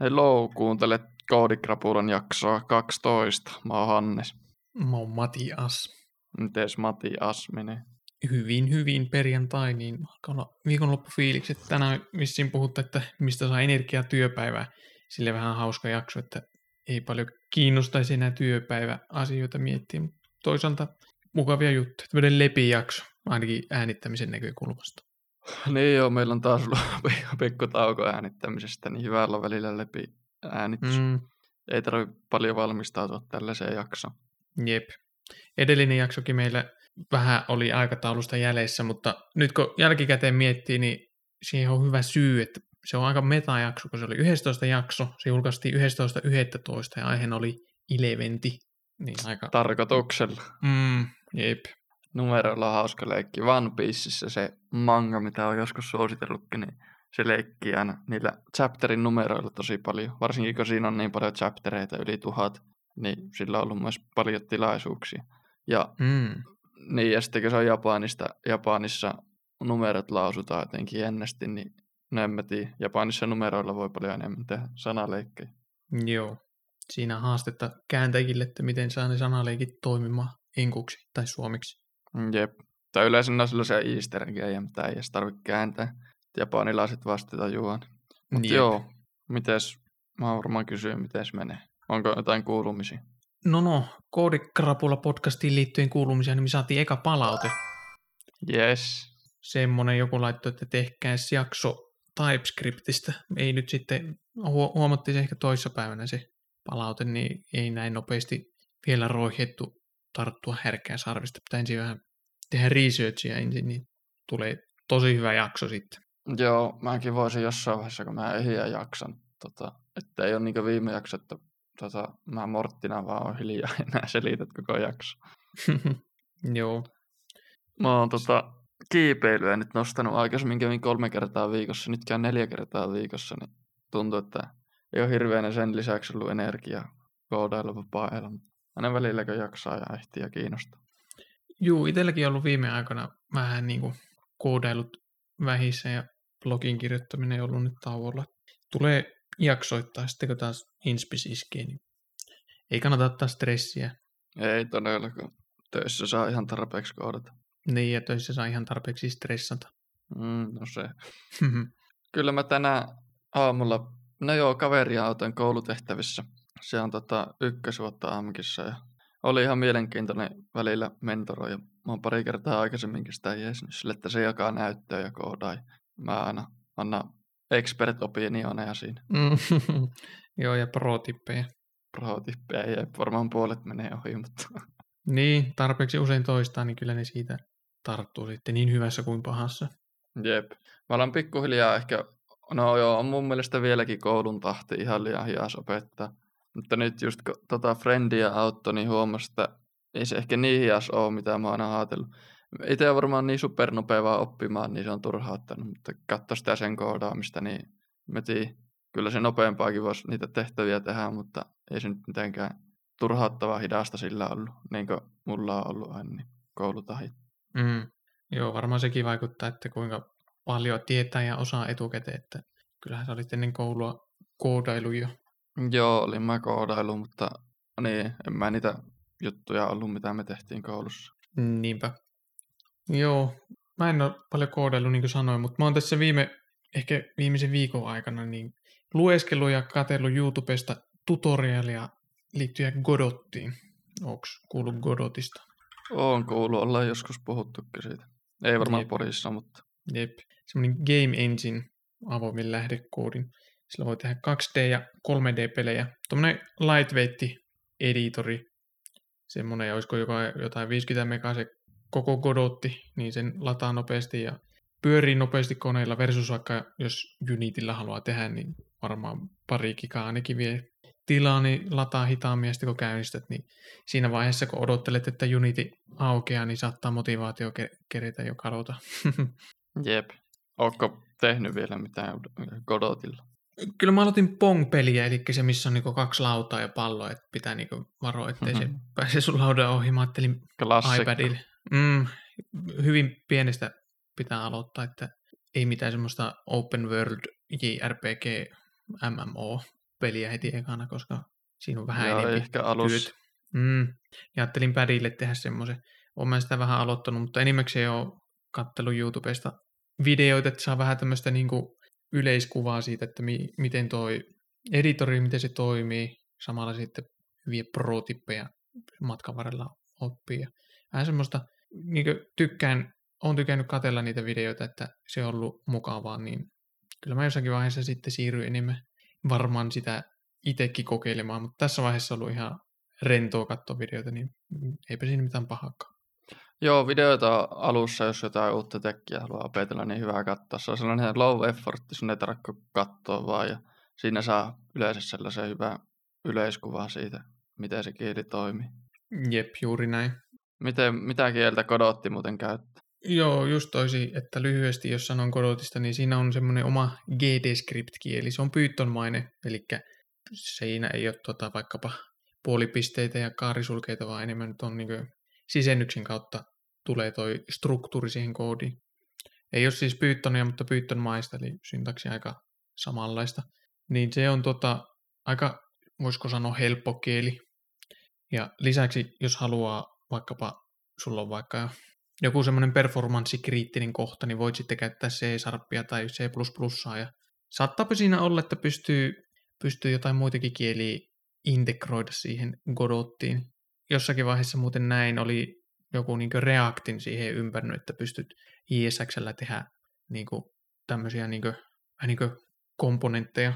Hello, kuuntelet Koodikrapulan jaksoa 12. Mä oon Hannes. Mä oon Matias. Mites Mati Asminen? Hyvin, hyvin perjantai, niin alkaa olla viikonloppufiilikset. Tänään vissiin puhutte, että mistä saa energiaa työpäivää. Sille vähän hauska jakso, että ei paljon kiinnostaisi enää työpäiväasioita miettiä, mutta toisaalta mukavia juttuja. Tämmöinen lepijakso, ainakin äänittämisen näkökulmasta. Niin joo, meillä on taas ollut pikku tauko äänittämisestä, niin hyvällä välillä läpi äänitys. Mm. Ei tarvitse paljon valmistautua tällaiseen jaksoon. Jep. Edellinen jaksokin meillä vähän oli aikataulusta jäljessä, mutta nyt kun jälkikäteen miettii, niin siihen on hyvä syy, että se on aika metajakso, kun se oli 11 jakso, se julkaistiin 11.11 ja aiheena oli Ileventi. Niin aika... Tarkoituksella. Mm, jep numeroilla on hauska leikki. One Pieceissa se manga, mitä on joskus suositellutkin, niin se leikkii aina niillä chapterin numeroilla tosi paljon. Varsinkin kun siinä on niin paljon chaptereita, yli tuhat, niin sillä on ollut myös paljon tilaisuuksia. Ja, mm. niin, ja sitten kun se on Japanista, Japanissa numerot lausutaan jotenkin ennesti, niin no en mä tiedä. Japanissa numeroilla voi paljon enemmän tehdä sanaleikkejä. Joo. Siinä haastetta kääntäjille, että miten saa ne sanaleikit toimimaan inkuksi tai suomiksi. Jep. Tai yleensä ne on sellaisia easter eggejä, mitä ei edes tarvitse kääntää. Japanilaiset vastata juon. Mutta joo, mites, mä varmaan kysyin, miten menee. Onko jotain kuulumisia? No no, Koodikrapula podcastiin liittyen kuulumisia, niin me saatiin eka palaute. Yes. Semmonen joku laittoi, että tehkääs jakso TypeScriptistä. Ei nyt sitten, huomattiin se ehkä toissapäivänä se palaute, niin ei näin nopeasti vielä roihettu tarttua härkää sarvista. Pitää ensin vähän tehdä researchia ensin, niin tulee tosi hyvä jakso sitten. Joo, mäkin voisin jossain vaiheessa, kun mä ehjä jaksan, tota, että ei ole niin viime jakso, että tota, mä Morttina vaan on hiljaa ja nää selität koko jakso. Joo. Mä oon tota, kiipeilyä nyt nostanut aikaisemmin kävin kolme kertaa viikossa, nyt käyn neljä kertaa viikossa, niin tuntuu, että ei ole hirveänä sen lisäksi ollut energiaa koodailla vapaa-ajalla, aina välillä kun jaksaa ja ehtii ja kiinnostaa. Juu, itselläkin on ollut viime aikoina vähän niin kuin koodailut vähissä ja blogin kirjoittaminen ei ollut nyt tauolla. Tulee jaksoittaa sitten, kun taas inspis iskee, niin ei kannata ottaa stressiä. Ei todellakaan. Töissä saa ihan tarpeeksi koodata. Niin, ja töissä saa ihan tarpeeksi stressata. Mm, no se. Kyllä mä tänään aamulla, no joo, kaveria auton koulutehtävissä se on tota, ykkösvuotta AMKissa ja oli ihan mielenkiintoinen välillä mentoroi. Mä oon pari kertaa aikaisemminkin sitä jeesnyt sille, että se jakaa näyttöä ja koodaa. Mä aina annan expert opinioneja siinä. Joo, ja pro-tippejä. Pro-tippejä, ei varmaan puolet menee ohi, mutta... niin, tarpeeksi usein toistaa, niin kyllä ne siitä tarttuu sitten niin hyvässä kuin pahassa. Jep. Mä alan pikkuhiljaa ehkä, no joo, on mun mielestä vieläkin koulun tahti ihan liian hias opettaa. Mutta nyt just kun tota Friendia auttoi, niin huomasi, että ei se ehkä niin hias ole, mitä mä oon ajatellut. Itse on varmaan niin supernopea vaan oppimaan, niin se on turhauttanut, mutta katso sitä sen koodaamista, niin mä tiedän, kyllä se nopeampaakin voisi niitä tehtäviä tehdä, mutta ei se nyt mitenkään turhauttavaa hidasta sillä ollut, niin kuin mulla on ollut aina niin koulutahit. Mm. Joo, varmaan sekin vaikuttaa, että kuinka paljon tietää ja osaa etukäteen, että kyllähän sä olit ennen koulua koodailu jo Joo, olin mä koodailu, mutta niin, en mä niitä juttuja ollut, mitä me tehtiin koulussa. Niinpä. Joo, mä en ole paljon koodailu, niin kuin sanoin, mutta mä oon tässä viime, ehkä viimeisen viikon aikana niin lueskellut ja katsellut YouTubesta tutorialia liittyen Godottiin. Onko kuullut Godotista? On kuullut, ollaan joskus puhuttukin siitä. Ei varmaan Jep. Porissa, mutta... Jep, semmoinen Game Engine avoimen lähdekoodin sillä voi tehdä 2D- ja 3D-pelejä. Tuommoinen lightweight editori, semmoinen, olisiko joka, jotain 50 megaa se koko Godotti, niin sen lataa nopeasti ja pyörii nopeasti koneilla versus vaikka jos Unitilla haluaa tehdä, niin varmaan pari gigaa ainakin vie tilaa, niin lataa hitaammin ja sitten kun käynnistät, niin siinä vaiheessa kun odottelet, että Unity aukeaa, niin saattaa motivaatio kerätä jo kadota. Jep. Oletko tehnyt vielä mitään Godotilla? Kyllä mä aloitin Pong-peliä, eli se, missä on niinku kaksi lautaa ja pallo, että pitää niinku varoa, ettei mm-hmm. se pääse sun laudan ohi. Mä ajattelin Klassikko. iPadille. Mm, hyvin pienestä pitää aloittaa, että ei mitään semmoista open world JRPG MMO peliä heti ekana, koska siinä on vähän Joo, enemmän ehkä alussa. työt. Mm. Ja ajattelin padille tehdä semmoisen. Olen sitä vähän aloittanut, mutta enimmäkseen ole kattellut YouTubesta videoita, että saa vähän tämmöistä niinku yleiskuvaa siitä, että mi- miten toi editori, miten se toimii. Samalla sitten hyviä pro-tippejä matkan varrella oppii. Vähän semmoista, niin tykkään, olen tykännyt katella niitä videoita, että se on ollut mukavaa, niin kyllä mä jossakin vaiheessa sitten siirryin enemmän varmaan sitä itsekin kokeilemaan, mutta tässä vaiheessa on ollut ihan rentoa katsoa videoita, niin eipä siinä mitään pahaakaan. Joo, videoita alussa, jos jotain uutta tekkiä haluaa opetella, niin hyvä katsoa. Se on sellainen low effort, sun ei tarvitse katsoa vaan, ja siinä saa yleensä sellaisen hyvän yleiskuvan siitä, miten se kieli toimii. Jep, juuri näin. Miten, mitä kieltä kodotti muuten käyttää? Joo, just toisi, että lyhyesti jos sanon kodotista, niin siinä on semmoinen oma GD-script-kieli. Se on Python-mainen, eli siinä ei ole tota, vaikkapa puolipisteitä ja kaarisulkeita, vaan enemmän nyt on niin sisennyksen kautta tulee toi struktuuri siihen koodiin. Ei ole siis Pythonia, mutta Python-maista, eli syntaksi aika samanlaista. Niin se on tota, aika, voisiko sanoa, helppo kieli. Ja lisäksi, jos haluaa vaikkapa, sulla on vaikka joku semmoinen performanssikriittinen kohta, niin voit sitten käyttää C-sarppia tai C++. Ja saattaapa siinä olla, että pystyy, pystyy jotain muitakin kieliä integroida siihen Godottiin. Jossakin vaiheessa muuten näin oli joku niin Reactin siihen ympärnyt, että pystyt ISXllä tehdä niin tämmöisiä niin kuin, niin komponentteja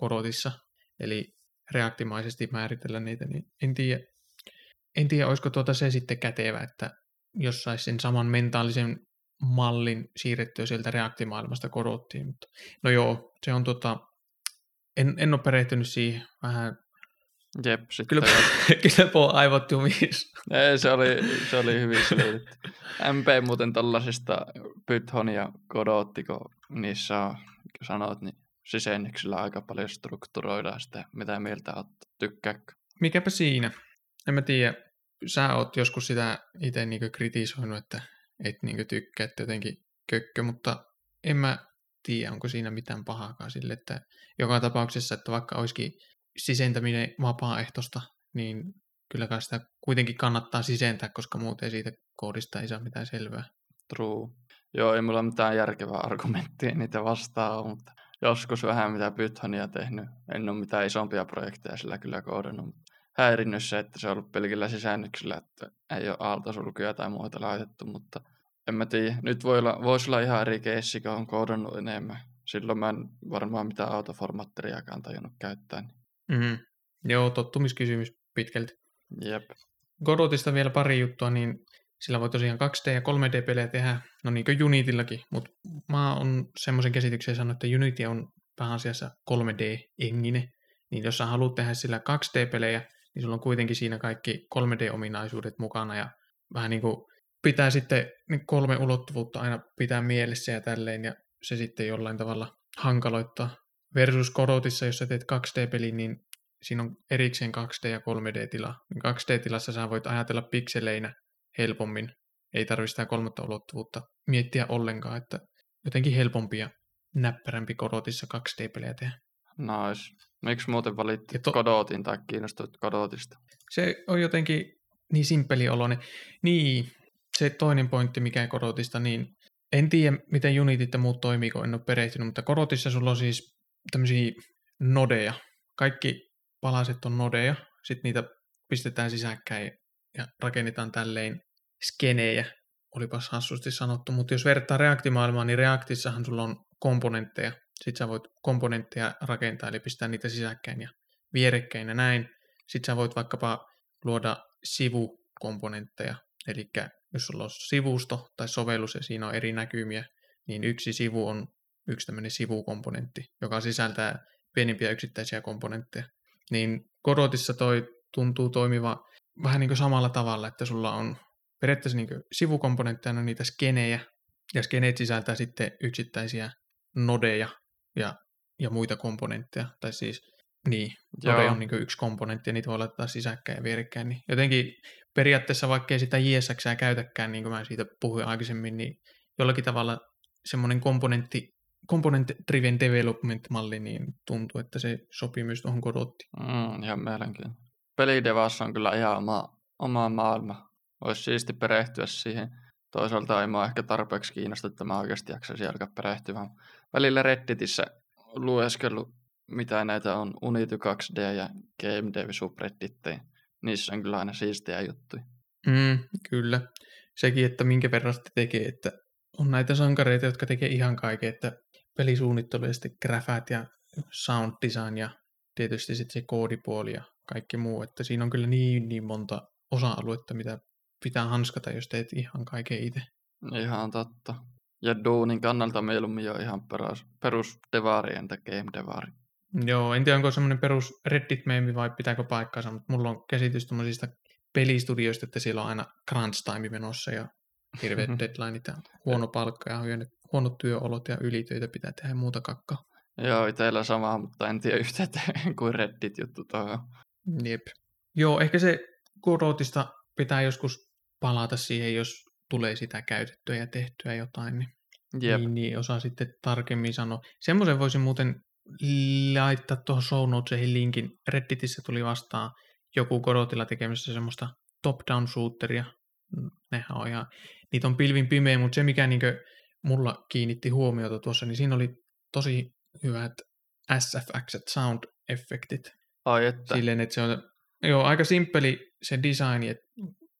Godotissa, eli reaktimaisesti määritellä niitä, niin en tiedä, en tiedä olisiko tuota se sitten kätevä, että jos saisi sen saman mentaalisen mallin siirrettyä sieltä reaktimaailmasta korottiin. Mutta, no joo, se on tota, en, en ole perehtynyt siihen vähän. Jep, sitten kyllä, kyllä po aivot jumis. Ei, se oli, se oli hyvin selitetty. MP muuten tällaisista Python ja Godot, kun niissä on, kun sanot, niin sisennyksillä aika paljon strukturoidaan sitä, mitä mieltä olet, tykkääkö? Mikäpä siinä. En mä tiedä, sä oot joskus sitä itse niinku kritisoinut, että et niinku tykkää, että jotenkin kökkö, mutta en mä tiedä, onko siinä mitään pahaakaan sille, että joka tapauksessa, että vaikka olisikin sisentäminen vapaaehtoista, niin kyllä sitä kuitenkin kannattaa sisentää, koska muuten siitä koodista ei saa mitään selvää. True. Joo, ei mulla mitään järkevää argumenttia niitä vastaan, mutta joskus vähän mitä Pythonia tehnyt. En ole mitään isompia projekteja sillä kyllä koodannut, häirinnyt se, että se on ollut pelkillä sisäännöksillä, että ei ole aaltosulkuja tai muuta laitettu, mutta en mä tiedä. Nyt voi olla, voisi olla ihan eri keissi, kun on koodannut enemmän. Silloin mä en varmaan mitään autoformatteriakaan tajunnut käyttää. Mm-hmm. Joo, tottumiskysymys pitkälti. Jep. Godotista vielä pari juttua, niin sillä voi tosiaan 2D- ja 3D-pelejä tehdä, no niin kuin Unitillakin, mutta mä oon semmoisen käsityksen sanonut, että Unity on pääasiassa 3D-engine, niin jos sä haluat tehdä sillä 2D-pelejä, niin sulla on kuitenkin siinä kaikki 3D-ominaisuudet mukana ja vähän niin kuin pitää sitten kolme ulottuvuutta aina pitää mielessä ja tälleen ja se sitten jollain tavalla hankaloittaa. Versus Kodotissa, jos sä teet 2D-peli, niin siinä on erikseen 2D- ja 3D-tila. 2D-tilassa sä voit ajatella pikseleinä helpommin. Ei tarvitse sitä kolmatta ulottuvuutta miettiä ollenkaan, että jotenkin helpompi ja näppärämpi Kodotissa 2D-pelejä tehdä. Nice. Miksi muuten valittiin to... Kodotin tai kiinnostuit Kodotista? Se on jotenkin niin simppeli oloinen. Niin, se toinen pointti, mikä Kodotista, niin en tiedä, miten Unitit ja muut toimii, kun en ole perehtynyt, mutta Kodotissa sulla on siis tämmöisiä nodeja. Kaikki palaset on nodeja, sitten niitä pistetään sisäkkäin ja rakennetaan tälleen skenejä. Olipas hassusti sanottu, mutta jos vertaa reaktimaailmaan, niin reaktissahan sulla on komponentteja, sitten sä voit komponentteja rakentaa, eli pistää niitä sisäkkäin ja vierekkäin ja näin. Sitten sä voit vaikkapa luoda sivukomponentteja, eli jos sulla on sivusto tai sovellus ja siinä on eri näkymiä, niin yksi sivu on yksi tämmöinen sivukomponentti, joka sisältää pienimpiä yksittäisiä komponentteja. Niin Godotissa toi tuntuu toimiva vähän niin kuin samalla tavalla, että sulla on periaatteessa niin sivukomponentteja niitä skenejä, ja skeneet sisältää sitten yksittäisiä nodeja, ja, ja muita komponentteja. Tai siis, niin, Node on niin yksi komponentti ja niitä voi laittaa sisäkkäin ja vierekkäin. Niin jotenkin periaatteessa, vaikka ei sitä JSX käytäkään, niin kuin mä siitä puhuin aikaisemmin, niin jollakin tavalla semmoinen komponentti component-driven development-malli, niin tuntuu, että se sopii myös tuohon Godottiin. Mm, ihan mielenkiintoinen. Pelidevassa on kyllä ihan oma, oma maailma. Olisi siisti perehtyä siihen. Toisaalta ei mua ehkä tarpeeksi kiinnosta, että mä oikeasti jaksaisi alkaa perehtymään. Välillä Redditissä lueskellut, mitä näitä on Unity 2D ja Game Dev subredditteja. Niissä on kyllä aina siistiä juttuja. Mm, kyllä. Sekin, että minkä verran sitä tekee, että on näitä sankareita, jotka tekee ihan kaiken, että pelisuunnittelu ja sitten grafat ja sound design ja tietysti sitten se koodipuoli ja kaikki muu, että siinä on kyllä niin, niin monta osa-aluetta, mitä pitää hanskata, jos teet ihan kaiken itse. Ihan totta. Ja duunin kannalta mieluummin jo ihan perus, perus devari entä game devari. Joo, en tiedä onko semmoinen perus reddit meemi vai pitääkö paikkaansa, mutta mulla on käsitys tuommoisista pelistudioista, että siellä on aina crunch time menossa ja hirveät deadlineit ja huono palkka ja huonot työolot ja ylitöitä pitää tehdä ja muuta kakkaa. Joo, itsellä sama, mutta en tiedä yhtä kuin Reddit juttu tuohon. Jep. Joo, ehkä se Godotista pitää joskus palata siihen, jos tulee sitä käytettyä ja tehtyä jotain, niin, Jep. niin, niin osaa sitten tarkemmin sanoa. Semmoisen voisin muuten laittaa tuohon show notesihin linkin. Redditissä tuli vastaan joku Godotilla tekemässä semmoista top-down shooteria. Nehän on ihan, niitä on pilvin pimeä, mutta se mikä niinkö mulla kiinnitti huomiota tuossa, niin siinä oli tosi hyvät SFX, sound-effektit. Ai että. Silleen, että se on joo, aika simppeli se design, että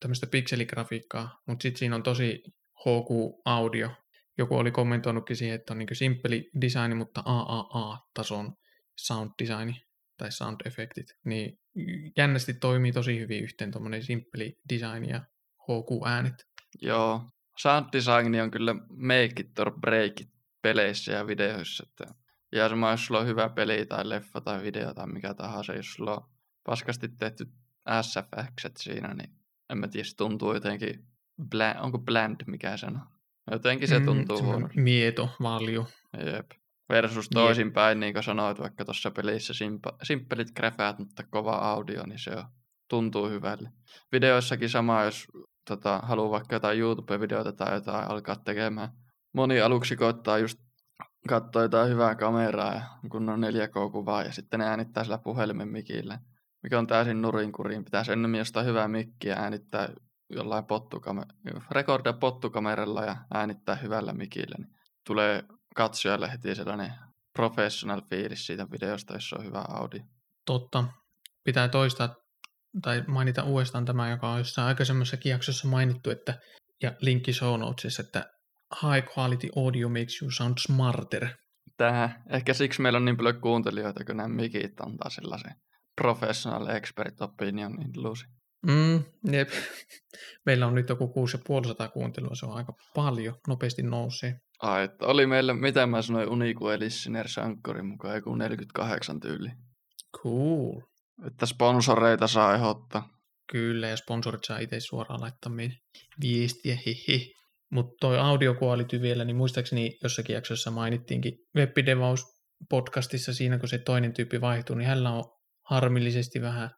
tämmöistä pikseligrafiikkaa, mutta sitten siinä on tosi HQ-audio. Joku oli kommentoinutkin siihen, että on niin simppeli design, mutta AAA-tason sound design tai sound effektit. Niin jännästi toimii tosi hyvin yhteen tuommoinen simppeli design ja HQ-äänet. Joo, sound design on kyllä make it or break it peleissä ja videoissa. Että ja sama, jos sulla on hyvä peli tai leffa tai video tai mikä tahansa, jos sulla on paskasti tehty SFX siinä, niin en mä tiedä, se tuntuu jotenkin, bland, onko bland mikä on? Jotenkin se tuntuu mm, huono. Mieto, valju. Jep. Versus toisinpäin, niin kuin sanoit vaikka tuossa pelissä, simpa, simppelit mutta kova audio, niin se on, tuntuu hyvälle. Videoissakin sama, jos tota, haluaa vaikka jotain YouTube-videota tai jotain alkaa tekemään. Moni aluksi koittaa just katsoa jotain hyvää kameraa ja kun on 4K-kuvaa ja sitten ne äänittää sillä puhelimen mikillä mikä on täysin nurinkuriin. Pitäisi ennemmin jostain hyvää mikkiä äänittää jollain pottukame- rekordia pottukameralla ja äänittää hyvällä mikillä. Niin tulee katsojalle heti sellainen professional fiilis siitä videosta, jos on hyvä audio. Totta. Pitää toistaa tai mainita uudestaan tämä, joka on jossain aikaisemmassakin jaksossa mainittu, että, ja linkki show notesissa, että high quality audio makes you sound smarter. Tähän. Ehkä siksi meillä on niin paljon kuuntelijoita, kun nämä mikit antaa sellaisen professional expert opinion in Lucy. Mm, jep. Meillä on nyt joku 6500 kuuntelua, se on aika paljon, nopeasti nousee. Ai, että oli meillä, mitä mä sanoin, Uniku Listener Sankkorin mukaan, joku 48 tyyli. Cool. Että sponsoreita saa ehdottaa. Kyllä, ja sponsorit saa itse suoraan laittaa viestiä, hihi. Mutta toi audio quality vielä, niin muistaakseni jossakin jaksossa mainittiinkin Webbidevaus podcastissa siinä, kun se toinen tyyppi vaihtuu, niin hänellä on harmillisesti vähän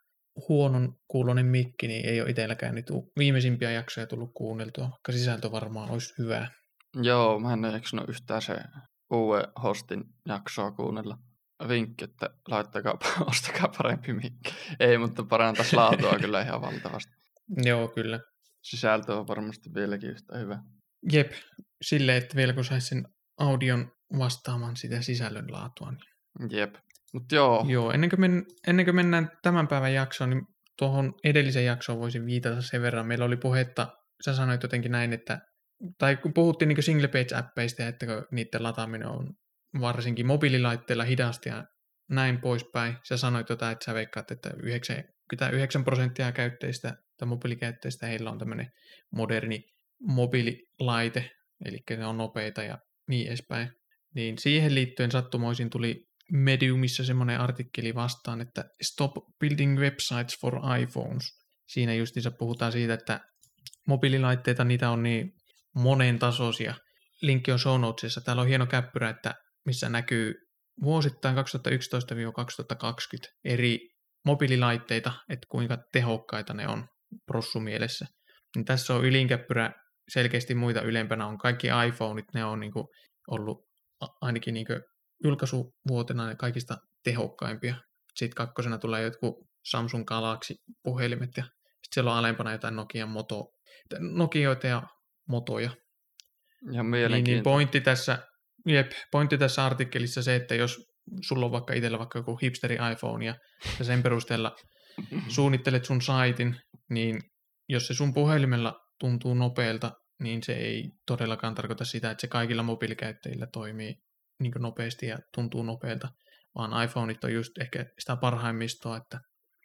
huonon kuulonen mikki, niin ei ole itselläkään niitä viimeisimpiä jaksoja tullut kuunneltua, vaikka sisältö varmaan olisi hyvää. Joo, mä en jaksanut yhtään se uuden hostin jaksoa kuunnella. Vinkki, että laittakaa, ostakaa parempi mikki. Ei, mutta parantaisi laatua kyllä ihan valtavasti. Joo, kyllä. Sisältö on varmasti vieläkin yhtä hyvä. Jep, silleen, että vielä kun saisi sen audion vastaamaan sitä sisällön laatua. Niin... Jep. Mut joo. Joo, ennen kuin, men, ennen kuin mennään tämän päivän jaksoon, niin tuohon edellisen jaksoon voisin viitata sen verran. Meillä oli puhetta, sä sanoit jotenkin näin, että, tai kun puhuttiin niin single page-appeista, että niiden lataaminen on varsinkin mobiililaitteilla hidasta ja näin poispäin. Sä sanoit jotain, että sä veikkaat, että 99 prosenttia käyttäjistä tai mobiilikäyttäjistä heillä on tämmöinen moderni mobiililaite, eli ne on nopeita ja niin edespäin. Niin siihen liittyen sattumoisin tuli Mediumissa semmoinen artikkeli vastaan, että Stop Building Websites for iPhones. Siinä justiinsa puhutaan siitä, että mobiililaitteita, niitä on niin monen tasoisia. Linkki on show notesissa. Täällä on hieno käppyrä, että missä näkyy vuosittain 2011-2020 eri mobiililaitteita, että kuinka tehokkaita ne on prossumielessä. Niin tässä on ylinkäppyrä selkeästi muita ylempänä on kaikki iPhoneit, ne on niin ollut ainakin niin julkaisuvuotena kaikista tehokkaimpia. Sitten kakkosena tulee jotkut Samsung Galaxy-puhelimet ja sitten siellä on alempana jotain Nokia Moto, Nokioita ja Motoja. Ja Niin, niin pointti, tässä, jep, pointti tässä artikkelissa se, että jos sulla on vaikka itsellä vaikka joku hipsteri iPhone ja, sen perusteella suunnittelet sun saitin, niin jos se sun puhelimella tuntuu nopealta, niin se ei todellakaan tarkoita sitä, että se kaikilla mobiilikäyttäjillä toimii niin nopeasti ja tuntuu nopealta, vaan iPhoneit on just ehkä sitä parhaimmistoa, että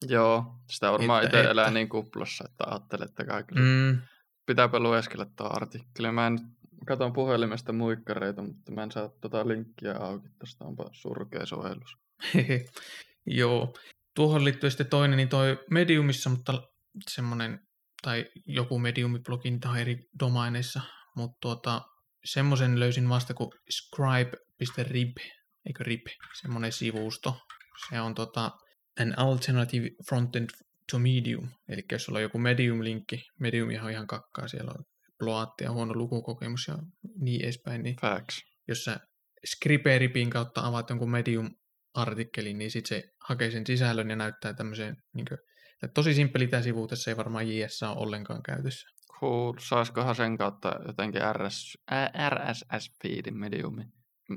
Joo, sitä varmaan itse elää niin kuplassa, että ajattelee, että kaikille mm. pitääpä lueskella tuo artikkeli. Mä en katon puhelimesta muikkareita, mutta mä en saa tota linkkiä auki, tästä onpa surkea sovellus. Joo, tuohon liittyy sitten toinen, niin toi Mediumissa, mutta semmoinen, tai joku Medium-blogi, tai eri domaineissa, mutta tuota, semmoisen löysin vasta kuin scribe.rib, eikö rib, semmoinen sivusto. Se on tota, an alternative frontend to Medium. Eli jos sulla on joku Medium-linkki, Medium on ihan kakkaa, siellä on bloatti ja huono lukukokemus ja niin edespäin, niin Facts. jos sä Scriberipin kautta avaat jonkun Medium-artikkelin, niin sitten se hakee sen sisällön ja näyttää tämmöiseen, niin kuin, tosi simppeli tämä sivu, tässä ei varmaan JS ole ollenkaan käytössä. Cool. Saisikohan sen kautta jotenkin RS, RSS-feedin Mediumi?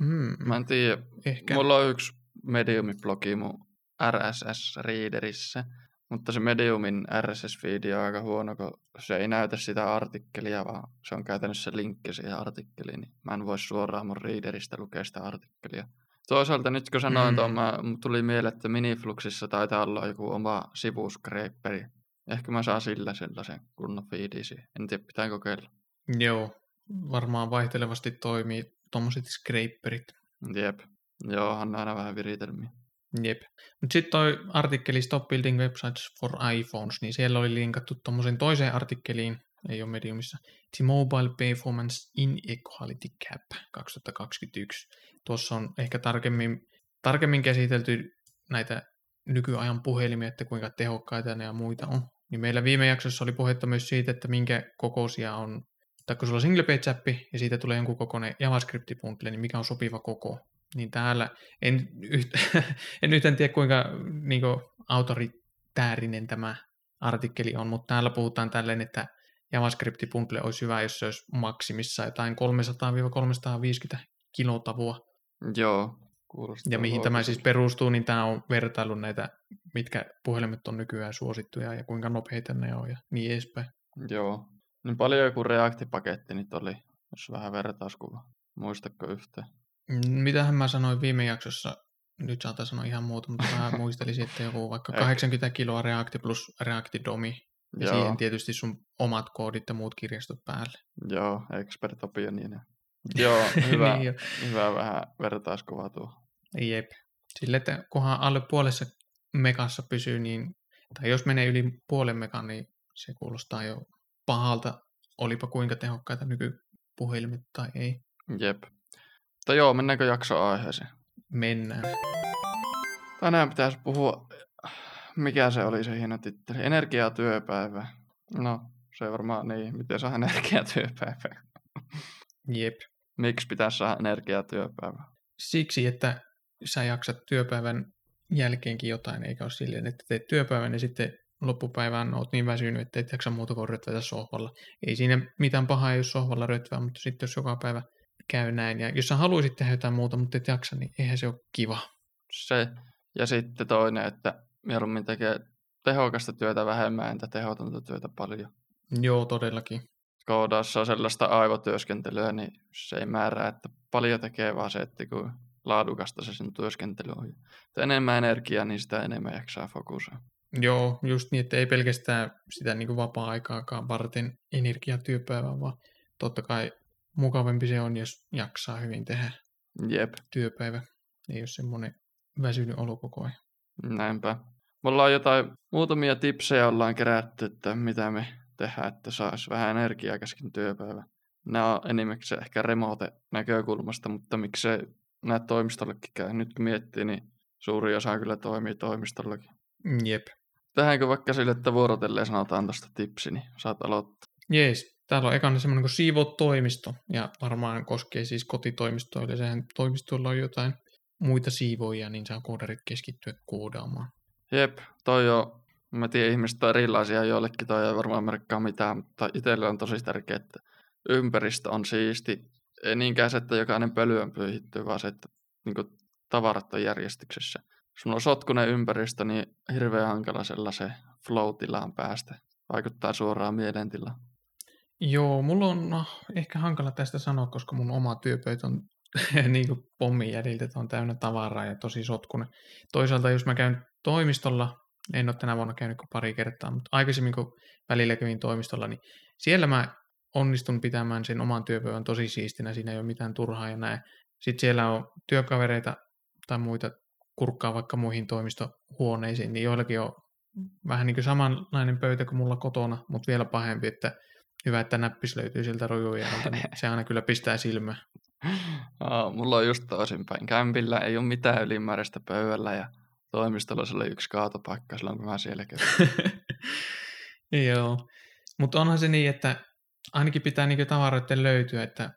Mm, Mä en tiedä. Ehkä. Mulla on yksi Mediumi-blogi mun RSS-readerissä, mutta se Mediumin RSS-feedi on aika huono, kun se ei näytä sitä artikkelia, vaan se on käytännössä linkki siihen artikkeliin, niin mä en voi suoraan mun readeristä lukea sitä artikkelia. Toisaalta nyt kun sanoin mm. tuon, mä, tuli mieleen, että Minifluxissa taitaa olla joku oma sivuskreipperi. Ehkä mä saan sillä sellaisen kunnon fiidisi. En tiedä, pitää kokeilla. Joo, varmaan vaihtelevasti toimii tuommoiset scraperit. Jep. Joo, on aina vähän viritelmiä. Jep. Mutta sitten toi artikkeli Stop Building Websites for iPhones, niin siellä oli linkattu tuommoisen toiseen artikkeliin, ei ole Mediumissa, The Mobile Performance Inequality Gap 2021. Tuossa on ehkä tarkemmin, tarkemmin käsitelty näitä nykyajan puhelimia, että kuinka tehokkaita ne ja muita on. Niin meillä viime jaksossa oli puhetta myös siitä, että minkä kokoisia on, tai kun sulla on single page appi ja siitä tulee jonkun kokoinen javascript bundle, niin mikä on sopiva koko niin täällä en, yhtä, en yhtään tiedä kuinka niin kuin, autoritäärinen tämä artikkeli on, mutta täällä puhutaan tälleen, että JavaScript bundle olisi hyvä, jos se olisi maksimissa jotain 300-350 kilotavua. Joo, kuulostaa. Ja mihin tämä siis perustuu, niin tämä on vertailu näitä, mitkä puhelimet on nykyään suosittuja ja kuinka nopeita ne on ja niin edespäin. Joo. Niin paljon joku React-paketti nyt oli, jos vähän vertauskuva. Muistatko yhtään? Mitähän mä sanoin viime jaksossa, nyt saatan sanoa ihan muuta, mutta mä muistelisin, että joku vaikka 80 kiloa React plus React Domi. Ja Joo. siihen tietysti sun omat koodit ja muut kirjastot päälle. Joo, expert niin. Joo, hyvä, niin jo. hyvä vähän vertauskuva tuo. Jep. Sille, että kunhan alle puolessa mekassa pysyy, niin, tai jos menee yli puolen mekan, niin se kuulostaa jo pahalta, olipa kuinka tehokkaita nykypuhelimet tai ei. Jep. Mutta joo, mennäänkö jakso aiheeseen? Mennään. Tänään pitäisi puhua, mikä se oli se hieno titteli, energiatyöpäivä. No, se varmaan niin, miten saa energiatyöpäivä. Jep. Miksi pitäisi saada energiatyöpäivä? Siksi, että sä jaksat työpäivän jälkeenkin jotain, eikä ole silleen, että teet työpäivän ja sitten loppupäivään oot niin väsynyt, että et jaksa muuta kuin rötvätä sohvalla. Ei siinä mitään pahaa, jos sohvalla rötvää, mutta sitten jos joka päivä käy näin. Ja jos sä haluaisit tehdä jotain muuta, mutta et jaksa, niin eihän se ole kiva. Se. Ja sitten toinen, että mieluummin tekee tehokasta työtä vähemmän, entä tehotonta työtä paljon. Joo, todellakin. Koodassa on sellaista aivotyöskentelyä, niin se ei määrää, että paljon tekee, vaan se, että kun laadukasta se sen työskentely on. Että enemmän energiaa, niin sitä enemmän jaksaa fokusoida. Joo, just niin, että ei pelkästään sitä niin vapaa-aikaakaan varten energiatyöpäivää, vaan totta kai mukavampi se on, jos jaksaa hyvin tehdä Jep. työpäivä. Ei ole semmoinen väsynyt olo koko ajan. Näinpä. Me ollaan jotain muutamia tipsejä ollaan kerätty, että mitä me tehdään, että saisi vähän energiaa kesken työpäivä. Nämä on enimmäkseen ehkä remote näkökulmasta, mutta miksei nämä toimistollekin käy. Nyt kun miettii, niin suuri osa kyllä toimii toimistollakin. Jep. Tehdäänkö vaikka sille, että vuorotelleen sanotaan tuosta tipsi, niin saat aloittaa. Jees, Täällä on ekana semmoinen kuin siivotoimisto, ja varmaan koskee siis kotitoimistoille. Sehän toimistoilla on jotain muita siivoja, niin saa koodarit keskittyä koodaamaan. Jep, toi on, mä tiedän, ihmiset on erilaisia, joillekin toi ei varmaan merkkaa mitään, mutta itselle on tosi tärkeää, että ympäristö on siisti. Ei niinkään se, että jokainen pöly on pyyhitty, vaan se, että niin kuin, tavarat on järjestyksessä. Jos on sotkunen ympäristö, niin hirveän hankala sellaiseen flow-tilaan päästä. Vaikuttaa suoraan mielentilaan. Joo, mulla on no, ehkä hankala tästä sanoa, koska mun oma työpöytä on niin kuin pommin jäljiltä, on täynnä tavaraa ja tosi sotkunen. Toisaalta jos mä käyn toimistolla, en ole tänä vuonna käynyt kuin pari kertaa, mutta aikaisemmin kun välillä kävin toimistolla, niin siellä mä onnistun pitämään sen oman työpöydän tosi siistinä, siinä ei ole mitään turhaa ja näin. Sitten siellä on työkavereita tai muita kurkkaa vaikka muihin toimistohuoneisiin, niin joillakin on vähän niin kuin samanlainen pöytä kuin mulla kotona, mutta vielä pahempi, että hyvä, että näppis löytyy sieltä rojujen niin se aina kyllä pistää silmään. Oh, mulla on just toisinpäin. Kämpillä ei ole mitään ylimääräistä pöydällä ja toimistolla se oli yksi kaatopaikka silloin, kun mä siellä. Joo, mutta onhan se niin, että ainakin pitää niinku tavaroiden löytyä, että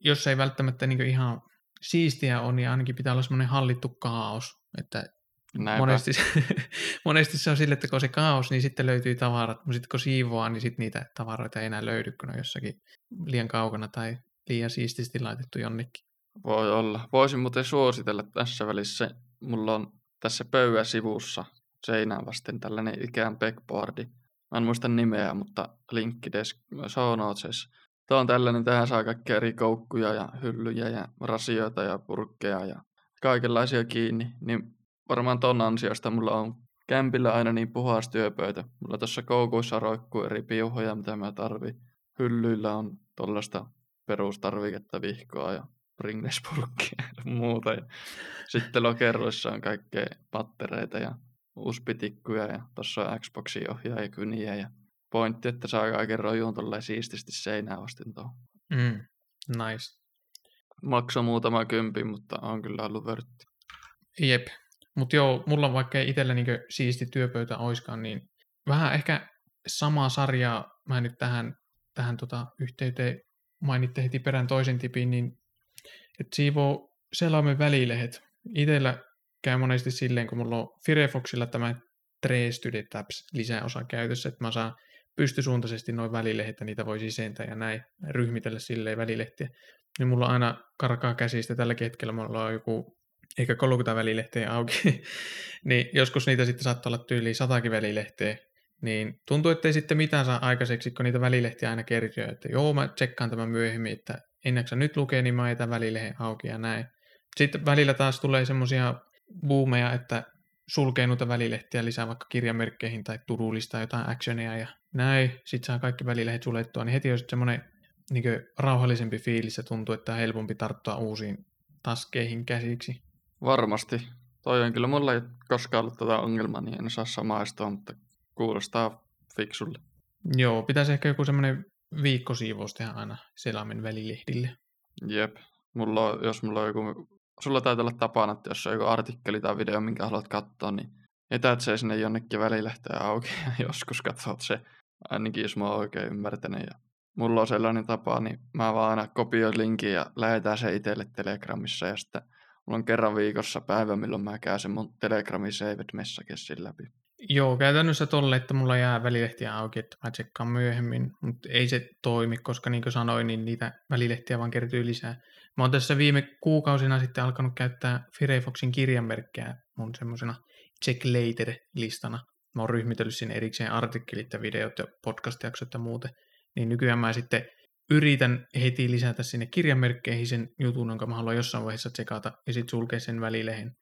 jos ei välttämättä niinku ihan siistiä on, niin ainakin pitää olla semmoinen hallittu kaos, että monesti, monesti se on sille, että kun on se kaos, niin sitten löytyy tavarat, mutta sitten kun siivoaa, niin sitten niitä tavaroita ei enää löydy, kun on jossakin liian kaukana tai liian siististi laitettu jonnekin. Voi olla. Voisin muuten suositella tässä välissä. Mulla on tässä pöydän sivussa seinään vasten tällainen ikään backboardi. Mä en muista nimeä, mutta linkki desk, show notesissa. Tämä on tällainen, tähän saa kaikkia eri koukkuja ja hyllyjä ja rasioita ja purkkeja ja kaikenlaisia kiinni. Niin varmaan ton ansiosta mulla on kämpillä aina niin puhas työpöytä. Mulla tuossa koukuissa roikkuu eri piuhoja, mitä mä tarvin. Hyllyillä on tuollaista perustarviketta, vihkoa ja ringnespurkkia ja muuta. Ja sitten lokeroissa on kaikkea pattereita ja uspitikkuja ja tuossa on Xboxin ohjaaja kyniä ja pointti, että saa kaiken rojuun tolleen siististi seinään vastin tuohon. Mm, nice. Maksoi muutama kympi, mutta on kyllä ollut vörtti. Jep. Mutta joo, mulla on vaikka itsellä niin siisti työpöytä oiskaan, niin vähän ehkä samaa sarjaa mä nyt tähän, tähän tota yhteyteen mainitte heti perään toisen tipin, niin että siivoo selaimen välilehet. Itellä käy monesti silleen, kun mulla on Firefoxilla tämä Trace to the Tabs lisäosa käytössä, että mä saan pystysuuntaisesti noin välilehet, että niitä voi sisentää ja näin ryhmitellä silleen välilehtiä. Niin mulla aina karkaa käsistä. Tälläkin hetkellä mulla on joku ehkä 30 välilehteä auki. niin joskus niitä sitten saattaa olla tyyliin satakin välilehteä. Niin tuntuu, että ei sitten mitään saa aikaiseksi, kun niitä välilehtiä aina kertyy. Että joo, mä tsekkaan tämän myöhemmin, että ennäksä nyt lukee, niin mä jätän välilehen auki ja näin. Sitten välillä taas tulee semmoisia boomeja, että sulkee noita välilehtiä lisää vaikka kirjamerkkeihin tai turulista jotain actionia ja näin. Sitten saa kaikki välilehdet suljettua, niin heti on semmoinen niin rauhallisempi fiilis ja tuntuu, että on helpompi tarttua uusiin taskeihin käsiksi. Varmasti. Toi on kyllä mulla ei koskaan ollut tätä ongelmaa, niin en saa samaistua, mutta kuulostaa fiksulle. Joo, pitäisi ehkä joku semmoinen viikkosiivous tehdä aina selamen välilehdille. Jep. Mulla on, jos mulla on joku, sulla täytyy olla tapana, että jos on joku artikkeli tai video, minkä haluat katsoa, niin etät se sinne jonnekin välilehteen auki ja joskus katsot se, ainakin jos mä oon oikein ymmärtänyt. Ja mulla on sellainen tapa, niin mä vaan aina kopioin linkin ja lähetän se itselle Telegramissa ja sitten mulla on kerran viikossa päivä, milloin mä käyn sen mun Telegramin saved messagessin läpi. Joo, käytännössä tolle, että mulla jää välilehtiä auki, että mä tsekkaan myöhemmin, mutta ei se toimi, koska niin kuin sanoin, niin niitä välilehtiä vaan kertyy lisää. Mä oon tässä viime kuukausina sitten alkanut käyttää Firefoxin kirjanmerkkejä mun semmoisena check later-listana. Mä oon ryhmitellyt sinne erikseen artikkelit ja videot ja podcast-jaksot ja muuten. Niin nykyään mä sitten yritän heti lisätä sinne kirjanmerkkeihin sen jutun, jonka mä haluan jossain vaiheessa tsekata, ja sitten sulkea sen välilehen.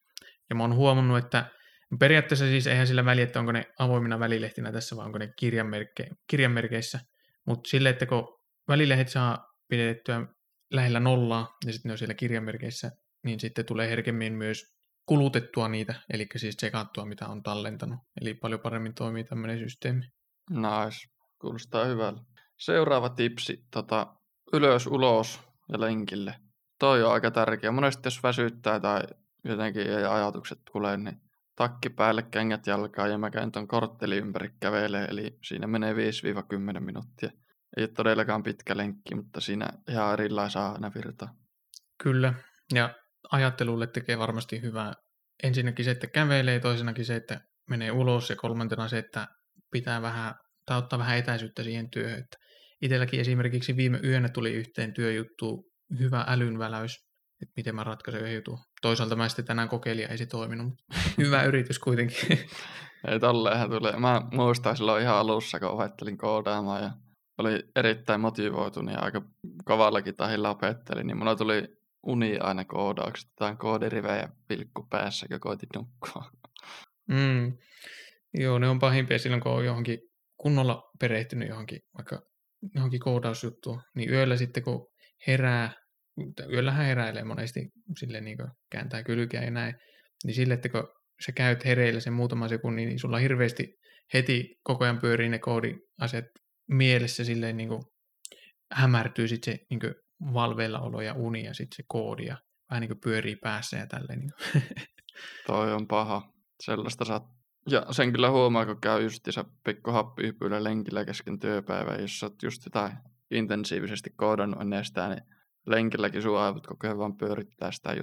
Ja mä oon huomannut, että periaatteessa siis eihän sillä väliä, että onko ne avoimina välilehtinä tässä, vai onko ne kirjanmerke- kirjanmerkeissä. Mutta sille, että kun välilehdet saa pidettyä lähellä nollaa, ja sitten ne on siellä kirjanmerkeissä, niin sitten tulee herkemmin myös kulutettua niitä, eli siis tsekattua, mitä on tallentanut. Eli paljon paremmin toimii tämmöinen systeemi. Nice. Kuulostaa hyvältä. Seuraava tipsi, tota, ylös, ulos ja lenkille. Toi on aika tärkeä. Monesti jos väsyttää tai jotenkin ei ajatukset tulee, niin takki päälle, kengät jalkaa ja mä käyn ton kortteli ympäri kävelee, eli siinä menee 5-10 minuuttia. ei ole todellakaan pitkä lenkki, mutta siinä ihan erilaisia aina virtaa. Kyllä, ja ajattelulle tekee varmasti hyvää. Ensinnäkin se, että kävelee, toisenakin se, että menee ulos ja kolmantena se, että pitää vähän, tai ottaa vähän etäisyyttä siihen työhön. Että itselläkin esimerkiksi viime yönä tuli yhteen työjuttu hyvä älynväläys, että miten mä ratkaisen yhden jutun. Toisaalta mä sitten tänään kokeilin ja ei se toiminut, mutta hyvä yritys kuitenkin. Ei tolleenhan tulee. Mä muistan silloin ihan alussa, kun opettelin koodaamaan ja oli erittäin motivoitunut ja aika kovallakin tahilla opettelin, niin mulla tuli uni aina koodaukset, tai koodirivejä pilkku päässä, kun koitin nukkua. Mm. Joo, ne on pahimpia silloin, kun on johonkin kunnolla perehtynyt johonkin, vaikka johonkin koodausjuttuun, niin yöllä sitten kun herää, yöllähän heräilee monesti sille niin kääntää kylkeä ja näin, niin sille, että kun sä käyt hereillä sen muutaman sekunnin, niin sulla hirveästi heti koko ajan pyörii ne koodiasiat mielessä silleen niin kuin hämärtyy sitten se niin kuin valveilla olo ja uni ja sitten se koodi ja vähän niin kuin pyörii päässä ja tälleen. Niin kuin. Toi on paha. Sellaista saat... Ja sen kyllä huomaa, kun käy justiinsa pikku happiypyillä lenkillä kesken työpäivää, jos oot just jotain intensiivisesti koodannut ennen sitä, niin lenkilläkin sun aivot koko ajan vaan pyörittää sitä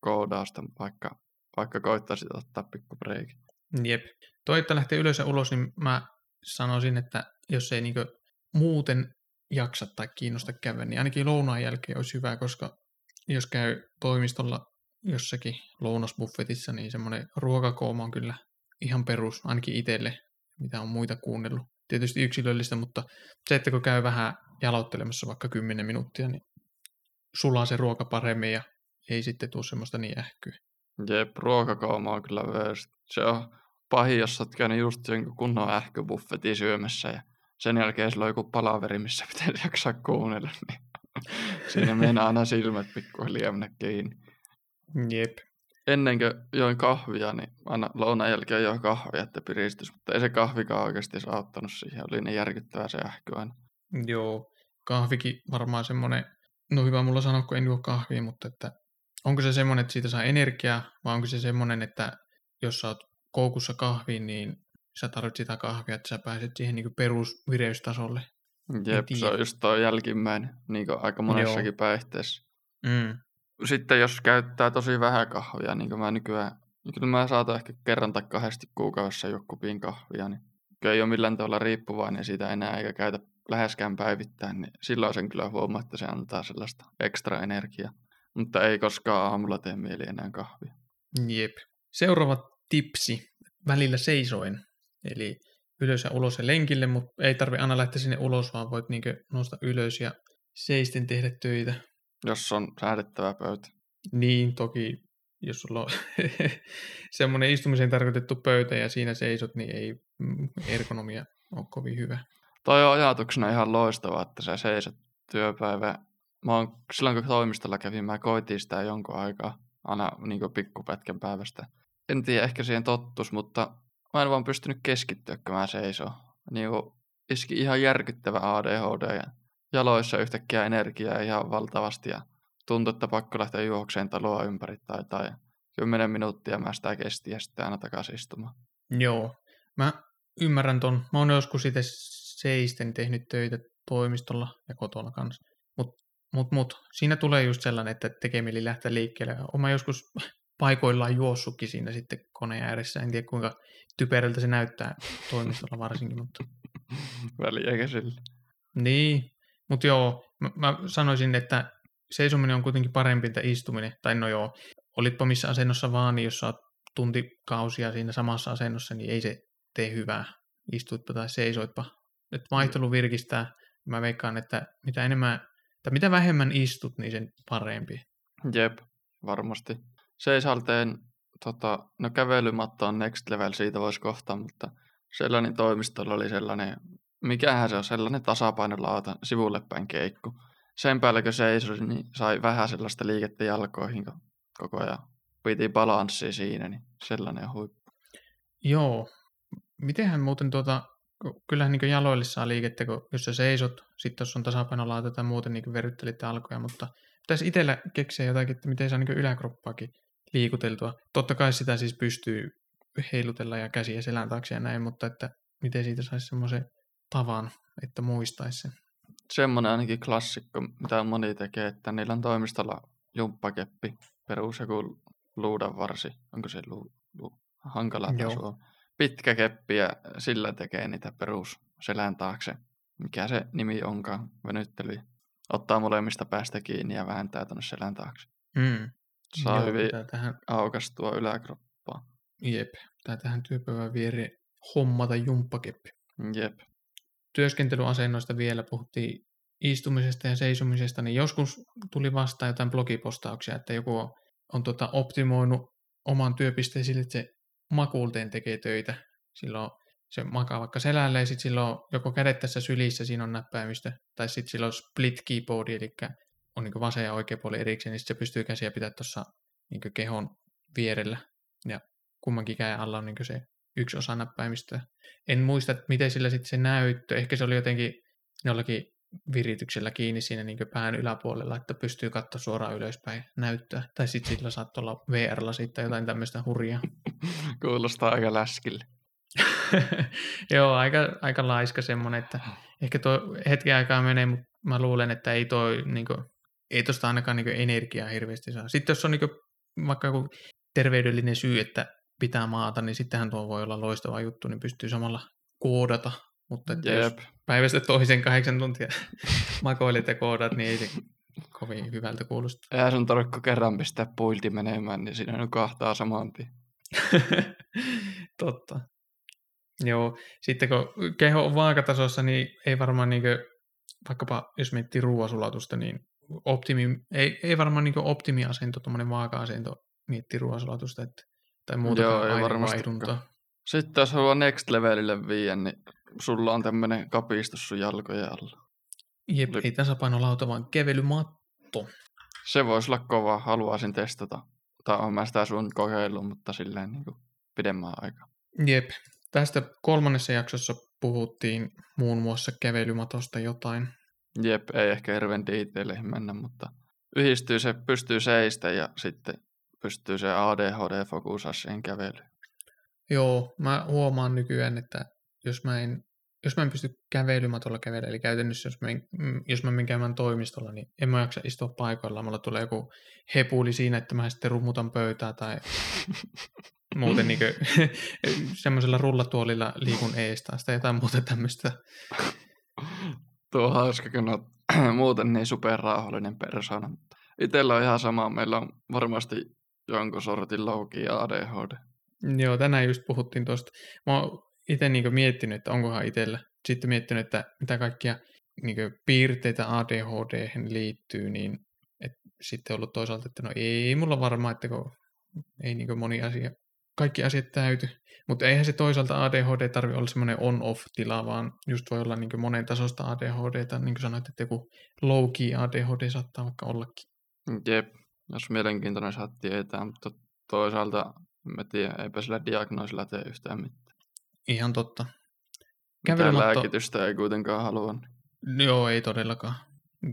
koodausta, vaikka, vaikka koittaisit ottaa pikku break. Jep. Toi, että lähtee ylös ja ulos, niin mä sanoisin, että jos ei niinku muuten jaksa tai kiinnosta käydä, niin ainakin lounaan jälkeen olisi hyvä, koska jos käy toimistolla jossakin lounasbuffetissa, niin semmoinen ruokakooma on kyllä ihan perus, ainakin itselle, mitä on muita kuunnellut. Tietysti yksilöllistä, mutta se, että kun käy vähän jaloittelemassa vaikka 10 minuuttia, niin sulaa se ruoka paremmin ja ei sitten tule semmoista niin ähkyä. Jep, ruokakauma on kyllä worst. Se on pahin, jos olet käynyt just jonkun kunnon ähkybuffetin syömässä ja sen jälkeen sulla on joku palaveri, missä pitää jaksaa kuunnella, niin siinä mennään aina silmät pikkuhiljaa mennä kiinni. Jep. Ennen kuin join kahvia, niin aina lounan jälkeen join kahvia, että piristys, mutta ei se kahvikaan oikeasti auttanut siihen. Oli niin järkyttävää se ähky aina. Joo, kahvikin varmaan semmoinen, no hyvä mulla sanoa, kun en juo kahvia, mutta että onko se semmoinen, että siitä saa energiaa, vai onko se semmoinen, että jos sä oot koukussa kahviin, niin sä tarvitset sitä kahvia, että sä pääset siihen niin perusvireystasolle. Jep, se on just toi jälkimmäinen, niin kuin aika monessakin Joo. päihteessä. Mm. Sitten jos käyttää tosi vähän kahvia, niin kuin mä nykyään, niin kyllä mä saatan ehkä kerran tai kahdesti kuukaudessa joku kupin kahvia, niin kyllä ei ole millään tavalla riippuvainen siitä enää eikä käytä läheskään päivittäin, niin silloin sen kyllä huomaa, että se antaa sellaista ekstra energiaa. Mutta ei koskaan aamulla tee mieli enää kahvia. Jep. Seuraava tipsi, välillä seisoen. Eli ylös ja ulos ja lenkille, mutta ei tarvi aina lähteä sinne ulos, vaan voit niinkö nousta ylös ja seisten tehdä töitä. Jos on säädettävä pöytä. Niin, toki jos sulla on semmoinen istumiseen tarkoitettu pöytä ja siinä seisot, niin ei mm, ergonomia ole kovin hyvä. Toi on ajatuksena ihan loistava, että sä seisot työpäivä. Mä oon, silloin kun toimistolla kävin, mä koitin sitä jonkun aikaa, aina niin pikkupätkän päivästä. En tiedä, ehkä siihen tottus, mutta mä en vaan pystynyt keskittyä, kun mä seisoo. Niin kuin iski ihan järkyttävä ADHD ja jaloissa yhtäkkiä energiaa ihan valtavasti ja tuntui, että pakko lähteä juokseen taloa ympäri tai, tai 10 minuuttia mä sitä kesti ja sitten aina takaisin istumaan. Joo, mä ymmärrän ton. Mä oon joskus itse seisten tehnyt töitä toimistolla ja kotona kanssa. Mutta mut, mut, siinä tulee just sellainen, että tekee mieli lähteä liikkeelle. Oma joskus paikoillaan juossutkin siinä sitten koneen ääressä. En tiedä kuinka typerältä se näyttää toimistolla varsinkin. Mutta... Väliäkä sille. Niin, mutta joo, mä, mä sanoisin, että seisominen on kuitenkin parempi että istuminen. Tai no joo, olitpa missä asennossa vaan, niin jos sä oot tuntikausia siinä samassa asennossa, niin ei se tee hyvää. Istuitpa tai seisoitpa. Et vaihtelu virkistää. Mä veikkaan, että mitä enemmän, tai mitä vähemmän istut, niin sen parempi. Jep, varmasti. Seisalteen, tota, no kävelymatta on next level, siitä voisi kohtaa, mutta sellainen toimistolla oli sellainen, mikähän se on, sellainen tasapainolauta sivulle päin keikku. Sen päälle kun seisoi, niin sai vähän sellaista liikettä jalkoihin, kun koko ajan piti balanssia siinä, niin sellainen huippu. Joo. Mitenhän muuten tuota, kyllähän niin jaloille saa liikettä, kun jos sä seisot, sitten jos on tasapainolauta tai muuten niin verryttelit alkoja, mutta pitäisi itsellä keksiä jotakin, että miten saa niin yläkroppaakin liikuteltua. Totta kai sitä siis pystyy heilutella ja käsiä selän taakse ja näin, mutta että miten siitä saisi semmoisen tavan, että muistaisi sen. semmoinen ainakin klassikko, mitä moni tekee, että niillä on toimistolla jumppakeppi, perus joku luudanvarsi, onko se lu, lu, hankala Joo. taso. Pitkä keppi ja sillä tekee niitä perus selän taakse. Mikä se nimi onkaan, venyttely. Ottaa molemmista päästä kiinni ja vääntää tuonne selän taakse. Mm. Saa Joo, hyvin tähän, aukastua yläkroppaa. jep, pitää tähän työpäivän viereen hommata jumppakeppi. Jep. Työskentelyasennoista vielä puhuttiin istumisesta ja seisomisesta, niin joskus tuli vastaan jotain blogipostauksia, että joku on, on tota optimoinut oman työpisteen sille, että se makuulteen tekee töitä. Silloin se makaa vaikka selällä ja sitten silloin joko kädet tässä sylissä, siinä on näppäimistö, tai sitten silloin split keyboardi, eli on niin vasen ja oikea puoli erikseen, niin se pystyy käsiä pitää tuossa niin kehon vierellä. Ja kummankin käden alla on niin se yksi osa näppäimistöä. En muista, että miten sillä sitten se näyttö. Ehkä se oli jotenkin jollakin virityksellä kiinni siinä niin pään yläpuolella, että pystyy katsoa suoraan ylöspäin näyttöä. Tai sitten sillä saattaa olla VR-la sitten jotain tämmöistä hurjaa. Kuulostaa aika läskille. Joo, aika, aika laiska semmoinen, että ehkä tuo hetken aikaa menee, mutta mä luulen, että ei toi, niin kuin, ei tosta ainakaan niin energiaa hirveästi saa. Sitten jos on niin kuin, vaikka joku terveydellinen syy, että pitää maata, niin sittenhän tuo voi olla loistava juttu, niin pystyy samalla koodata. Mutta että jos päivästä toisen kahdeksan tuntia makoilet ja koodat, niin ei se kovin hyvältä kuulosta. Eihän sun tarvitse kerran pistää puilti menemään, niin siinä nukahtaa saman tien. Totta. Joo, sitten kun keho on vaakatasossa, niin ei varmaan niin vaikkapa jos miettii ruoasulatusta, niin optimi, ei, ei varmaan niin optimiasento, tuommoinen vaaka-asento miettii ruoasulatusta, että, tai muuta Joo, ei aineenvaihduntaa. Sitten jos haluaa next levelille viiä, niin sulla on tämmönen kapistus sun jalkojen alla. Jep, Oli- ei tasapainolauta, vaan kevelymatto. Se voisi olla kova, haluaisin testata. Tai on mä sitä sun kokeillut, mutta silleen niin pidemmän aikaa. Jep, tästä kolmannessa jaksossa puhuttiin muun muassa kävelymatosta jotain. Jep, ei ehkä hirveän detaileihin mennä, mutta yhdistyy se, pystyy seistä ja sitten pystyy se ADHD fokusaa siihen kävelyyn. Joo, mä huomaan nykyään, että jos mä en, jos mä en pysty kävelymatolla kävelemään, eli käytännössä jos mä, en, mm, jos mä menen käymään toimistolla, niin en mä jaksa istua paikoilla. Mulla tulee joku hepuli siinä, että mä sitten rummutan pöytää tai muuten niin semmoisella rullatuolilla liikun eestä tai jotain muuta tämmöistä. Tuo on hauska, kun oot muuten niin superrauhallinen persona. mutta Itellä on ihan sama. Meillä on varmasti jonkun sortin louki ja ADHD. Joo, tänään just puhuttiin tuosta. Mä oon itse niin miettinyt, että onkohan itsellä. Sitten miettinyt, että mitä kaikkia niin piirteitä ADHD liittyy, niin et sitten ollut toisaalta, että no ei mulla varmaan, että kun ei niin moni asia, kaikki asiat täyty. Mutta eihän se toisaalta ADHD tarvi olla semmoinen on-off-tila, vaan just voi olla niin monen tasosta ADHD, niin kuin sanoit, että joku low-key ADHD saattaa vaikka ollakin. Jep, jos mielenkiintoinen saat tietää, mutta toisaalta mä tiedä, eipä sillä diagnoosilla tee yhtään mitään. Ihan totta. Mitään Kävelymatto- lääkitystä ei kuitenkaan halua. Joo, ei todellakaan.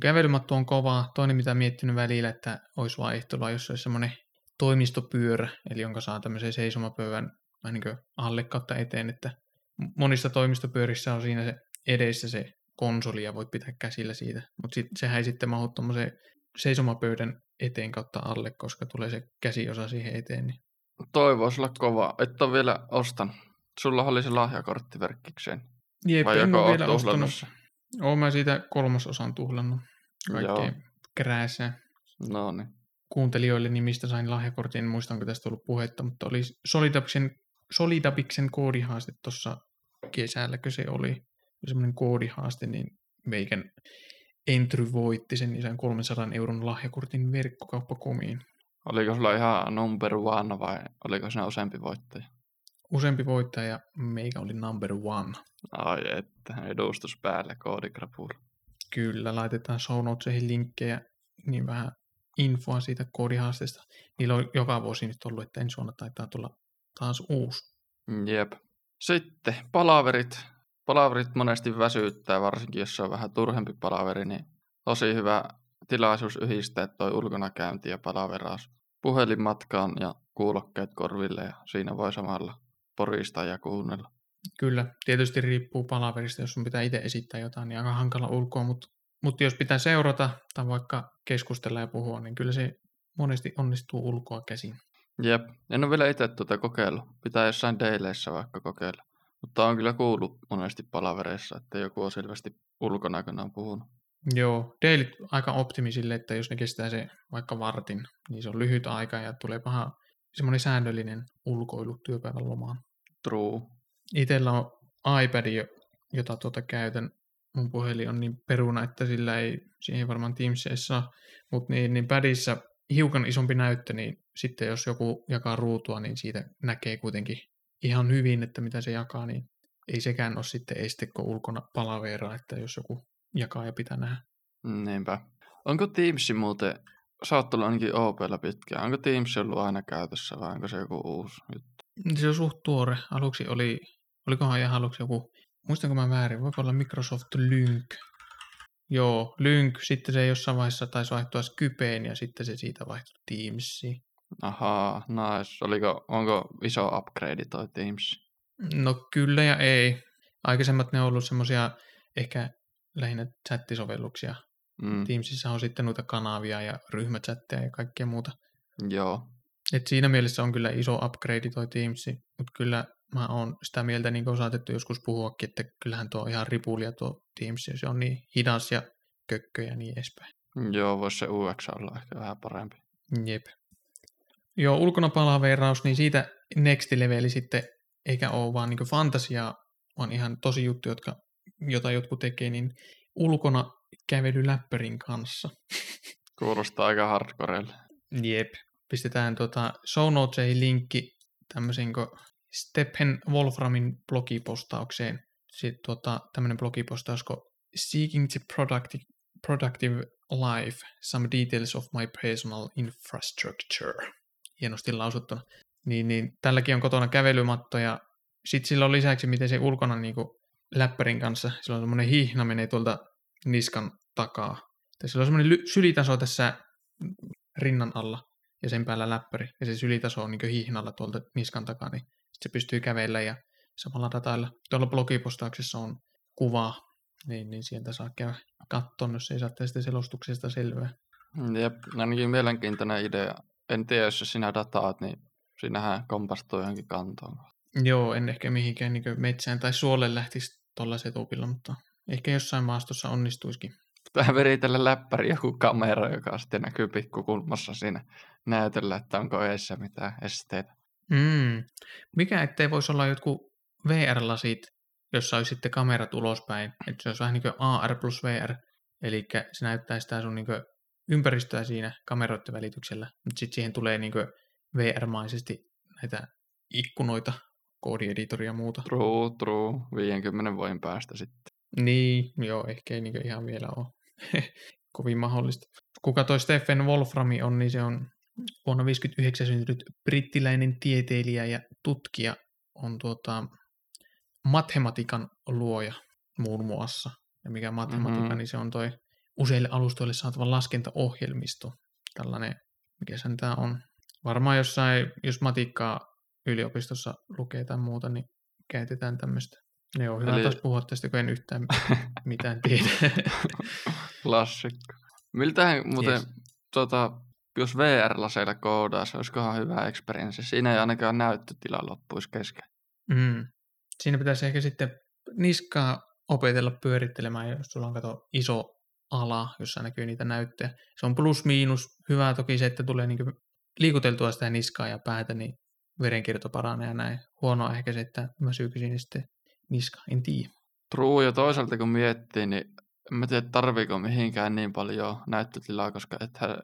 Kävelymatto on kova. Toinen, mitä miettinyt välillä, että olisi vaihtelua, jos olisi semmoinen toimistopyörä, eli jonka saa tämmöisen seisomapöydän vähän niin alle kautta eteen, että monissa toimistopyörissä on siinä se edessä se konsoli ja voit pitää käsillä siitä, mutta sit, sehän ei sitten mahdu tuommoiseen seisomapöydän eteen kautta alle, koska tulee se käsiosa siihen eteen. Niin. Toi voisi olla kova. Et ole vielä ostanut. Sulla oli se lahjakortti verkkikseen. Jep, Vai en joko vielä ostanut. Oon mä siitä kolmasosan tuhlannut kaikkeen krääsään. No niin. kuuntelijoille, niin mistä sain lahjakortin, en muista, onko tästä ollut puhetta, mutta oli Solidabiksen, Solidabiksen koodihaaste tuossa kesälläkö se oli, oli semmoinen koodihaaste, niin meikän Entry voitti sen, sain 300 euron lahjakortin verkkokauppakomiin. Oliko sulla ihan number one vai oliko siinä useampi voittaja? Useampi voittaja ja meikä oli number one. Ai että, edustus päälle koodikrapula. Kyllä, laitetaan show notesihin linkkejä, niin vähän infoa siitä koodihaasteesta. Niillä on joka vuosi nyt ollut, että ensi vuonna taitaa tulla taas uusi. Jep. Sitten palaverit. Palaverit monesti väsyttää, varsinkin jos se on vähän turhempi palaveri, niin tosi hyvä tilaisuus yhdistää toi ulkonakäynti ja palaveraus puhelinmatkaan ja kuulokkeet korville ja siinä voi samalla poristaa ja kuunnella. Kyllä, tietysti riippuu palaverista, jos sun pitää itse esittää jotain, niin aika hankala ulkoa, mutta Mutta jos pitää seurata tai vaikka keskustella ja puhua, niin kyllä se monesti onnistuu ulkoa käsin. Jep, en ole vielä itse tuota kokeillut. Pitää jossain deileissä vaikka kokeilla. Mutta on kyllä kuullut monesti palavereissa, että joku on selvästi ulkona on puhunut. Joo, deilit aika optimisille, että jos ne kestää se vaikka vartin, niin se on lyhyt aika ja tulee paha semmoinen säännöllinen ulkoilu työpäivän lomaan. True. Itellä on iPad, jota tuota käytän. Mun puhelin on niin peruna, että sillä ei, siihen varmaan Teamsissa mutta niin, niin padissa hiukan isompi näyttö, niin sitten jos joku jakaa ruutua, niin siitä näkee kuitenkin ihan hyvin, että mitä se jakaa, niin ei sekään ole sitten este, kun ulkona palaveraa, että jos joku jakaa ja pitää nähdä. Niinpä. Onko Teams muuten, sä oot ollut ainakin OPlla pitkään, onko Teams ollut aina käytössä vai onko se joku uusi juttu? Se on suht tuore. Aluksi oli, olikohan ihan aluksi joku, muistanko mä väärin, voiko olla Microsoft Lync. Joo, Lync, sitten se jossain vaiheessa taisi vaihtua Skypeen ja sitten se siitä vaihtui Teamsiin. Ahaa, nice. Oliko, onko iso upgrade toi Teams? No kyllä ja ei. Aikaisemmat ne on ollut semmoisia ehkä lähinnä chattisovelluksia. Mm. Teamsissa on sitten noita kanavia ja ryhmächatteja ja kaikkea muuta. Joo. Et siinä mielessä on kyllä iso upgrade toi Teams, mutta kyllä mä oon sitä mieltä, niin kuin saatettu joskus puhuakin, että kyllähän tuo on ihan ripulia tuo Teams, se on niin hidas ja kökkö ja niin edespäin. Joo, voisi se UX olla ehkä vähän parempi. Jep. Joo, ulkona palaveraus, niin siitä next leveli sitten, eikä ole vaan niin fantasiaa, vaan ihan tosi juttu, jotka, jota jotkut tekee, niin ulkona kävely läppärin kanssa. Kuulostaa aika hardcorelle. Jep. Pistetään tota show notesihin linkki tämmöisen Stephen Wolframin blogipostaukseen. Sitten tota, tämmöinen blogipostaus kun Seeking the productive, productive life, some details of my personal infrastructure hienosti lausuttuna. Niin, niin tälläkin on kotona kävelymatto ja sitten sillä on lisäksi, miten se ulkona niin kuin läppärin kanssa, sillä on semmoinen hihna menee tuolta niskan takaa. Ja sillä on semmoinen ly- sylitaso tässä rinnan alla ja sen päällä läppäri. Ja se sylitaso on niin hihnalla tuolta niskan takaa, niin se pystyy kävellä ja samalla datailla. Tuolla blogipostauksessa on kuva, niin, niin sieltä saa käydä katsoa, jos ei saa tästä selostuksesta selvää. Jep, ainakin mielenkiintoinen idea en tiedä, jos sinä dataat, niin sinähän kompastuu johonkin kantoon. Joo, en ehkä mihinkään niin metsään tai suolle lähtisi tuolla setupilla, mutta ehkä jossain maastossa onnistuisikin. Tähän veritellä läppäri joku kamera, joka sitten näkyy pikkukulmassa siinä näytöllä, että onko eessä mitään esteitä. Mm. Mikä ettei voisi olla jotkut VR-lasit, jossa olisi sitten kamerat ulospäin, että se olisi vähän niin kuin AR plus VR, eli se näyttää sitä sun niin ympäristöä siinä kameroiden välityksellä, mutta sitten siihen tulee niin VR-maisesti näitä ikkunoita, koodieditoria ja muuta. True, true. 50 vuoden päästä sitten. Niin, joo, ehkä ei niin ihan vielä ole kovin mahdollista. Kuka toi Stephen Wolframi on, niin se on vuonna 1959 syntynyt brittiläinen tieteilijä ja tutkija, on tuota, matematiikan luoja muun muassa. Ja mikä matematiikka, mm-hmm. niin se on toi useille alustoille saatava laskentaohjelmisto. Tällainen, mikä sen tämä on. Varmaan jossain, jos matikkaa yliopistossa lukee tai muuta, niin käytetään tämmöistä. Ne on hyvä Eli... taas puhua tästä, kun en yhtään mitään tiedä. Klassikko. Miltähän muuten, yes. tota, jos VR-laseilla koodaisi, olisikohan hyvä experience. Siinä ei ainakaan näyttötila loppuisi kesken. Mm. Siinä pitäisi ehkä sitten niskaa opetella pyörittelemään, jos sulla on kato iso ala, jossa näkyy niitä näyttöjä. Se on plus miinus. Hyvä toki se, että tulee niin liikuteltua sitä niskaa ja päätä, niin verenkierto paranee ja näin. Huonoa ehkä se, että mä syykisin sitten niska, en tiedä. True, ja toisaalta kun miettii, niin en mä tiedä, tarviiko mihinkään niin paljon näyttötilaa, koska ethän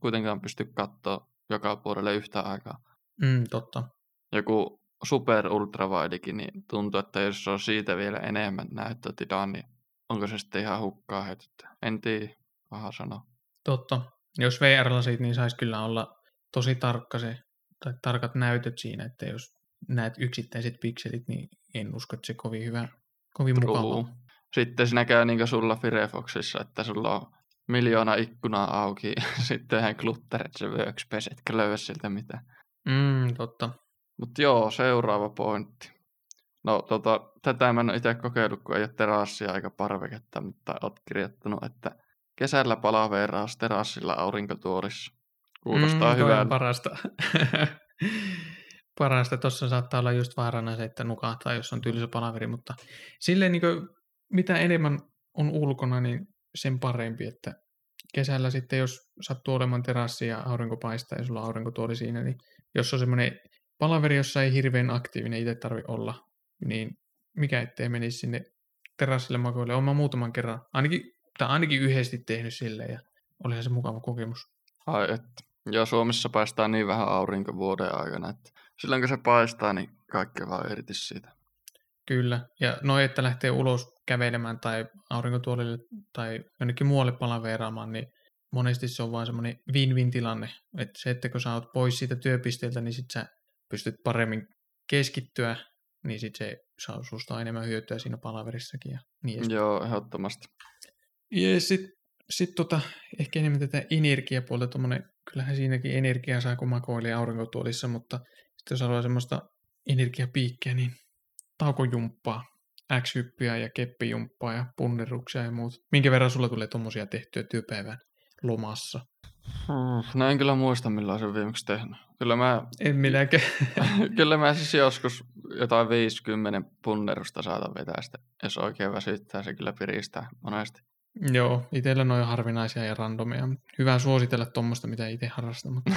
kuitenkaan pysty katsoa joka puolelle yhtä aikaa. Mm, totta. Joku super ultravaidikin, niin tuntuu, että jos on siitä vielä enemmän näyttötilaa, niin onko se sitten ihan hukkaa heitetty? En tiedä, paha sanoa. Totta. Jos VR-lasit, niin saisi kyllä olla tosi tarkka se, tai tarkat näytöt siinä, että jos näet yksittäiset pikselit, niin en usko, että se kovin hyvä, kovin mukava. Sitten siinä käy niin kuin sulla Firefoxissa, että sulla on miljoona ikkunaa auki, sitten ihan klutteret se workspace, etkä löyä sieltä mitään. Mm, totta. Mutta joo, seuraava pointti. No tota, tätä mä en ole itse kokeillut, kun ei ole terassia aika parveketta, mutta olet kirjoittanut, että kesällä palaveraus terassilla aurinkotuolissa. Kuulostaa Mm, hyvältä. parasta. parasta. Tuossa saattaa olla just vaarana se, että nukahtaa, jos on tylsä palaveri, mutta silleen niin mitä enemmän on ulkona, niin sen parempi, että kesällä sitten, jos sattuu olemaan terassi ja aurinko paistaa ja sulla aurinkotuoli siinä, niin jos on semmoinen palaveri, jossa ei hirveän aktiivinen itse tarvi olla, niin mikä ettei menisi sinne terassille makoille. Olen muutaman kerran, ainakin, tai ainakin yhdesti tehnyt silleen ja olihan se mukava kokemus. Ai että. Ja Suomessa paistaa niin vähän aurinko vuoden aikana, että silloin kun se paistaa, niin kaikki vaan irti siitä. Kyllä. Ja no, että lähtee ulos kävelemään tai aurinkotuolille tai jonnekin muualle palaveeraamaan, niin monesti se on vaan semmoinen win-win tilanne. Että se, että kun sä oot pois siitä työpisteeltä, niin sit sä pystyt paremmin keskittyä, niin sit se saa susta enemmän hyötyä siinä palaverissakin ja niin edespäin. Joo, ehdottomasti. Ja sitten sit tota, ehkä enemmän tätä energiapuolta, tommonen, kyllähän siinäkin energiaa saa, kun makoilee aurinkotuolissa, mutta sitten jos haluaa semmoista energiapiikkiä, niin taukojumppaa, X-hyppyä ja keppijumppaa ja punneruksia ja muut. Minkä verran sulla tulee tommosia tehtyä työpäivän lomassa? No en kyllä muista, milloin se on viimeksi tehnyt. Kyllä mä, En minäkään. kyllä mä siis joskus jotain 50 punnerusta saatan vetää sitä. Jos oikein väsyttää, se kyllä piristää monesti. Joo, itsellä noin harvinaisia ja randomia. Hyvä suositella tuommoista, mitä itse harrastan. Mutta...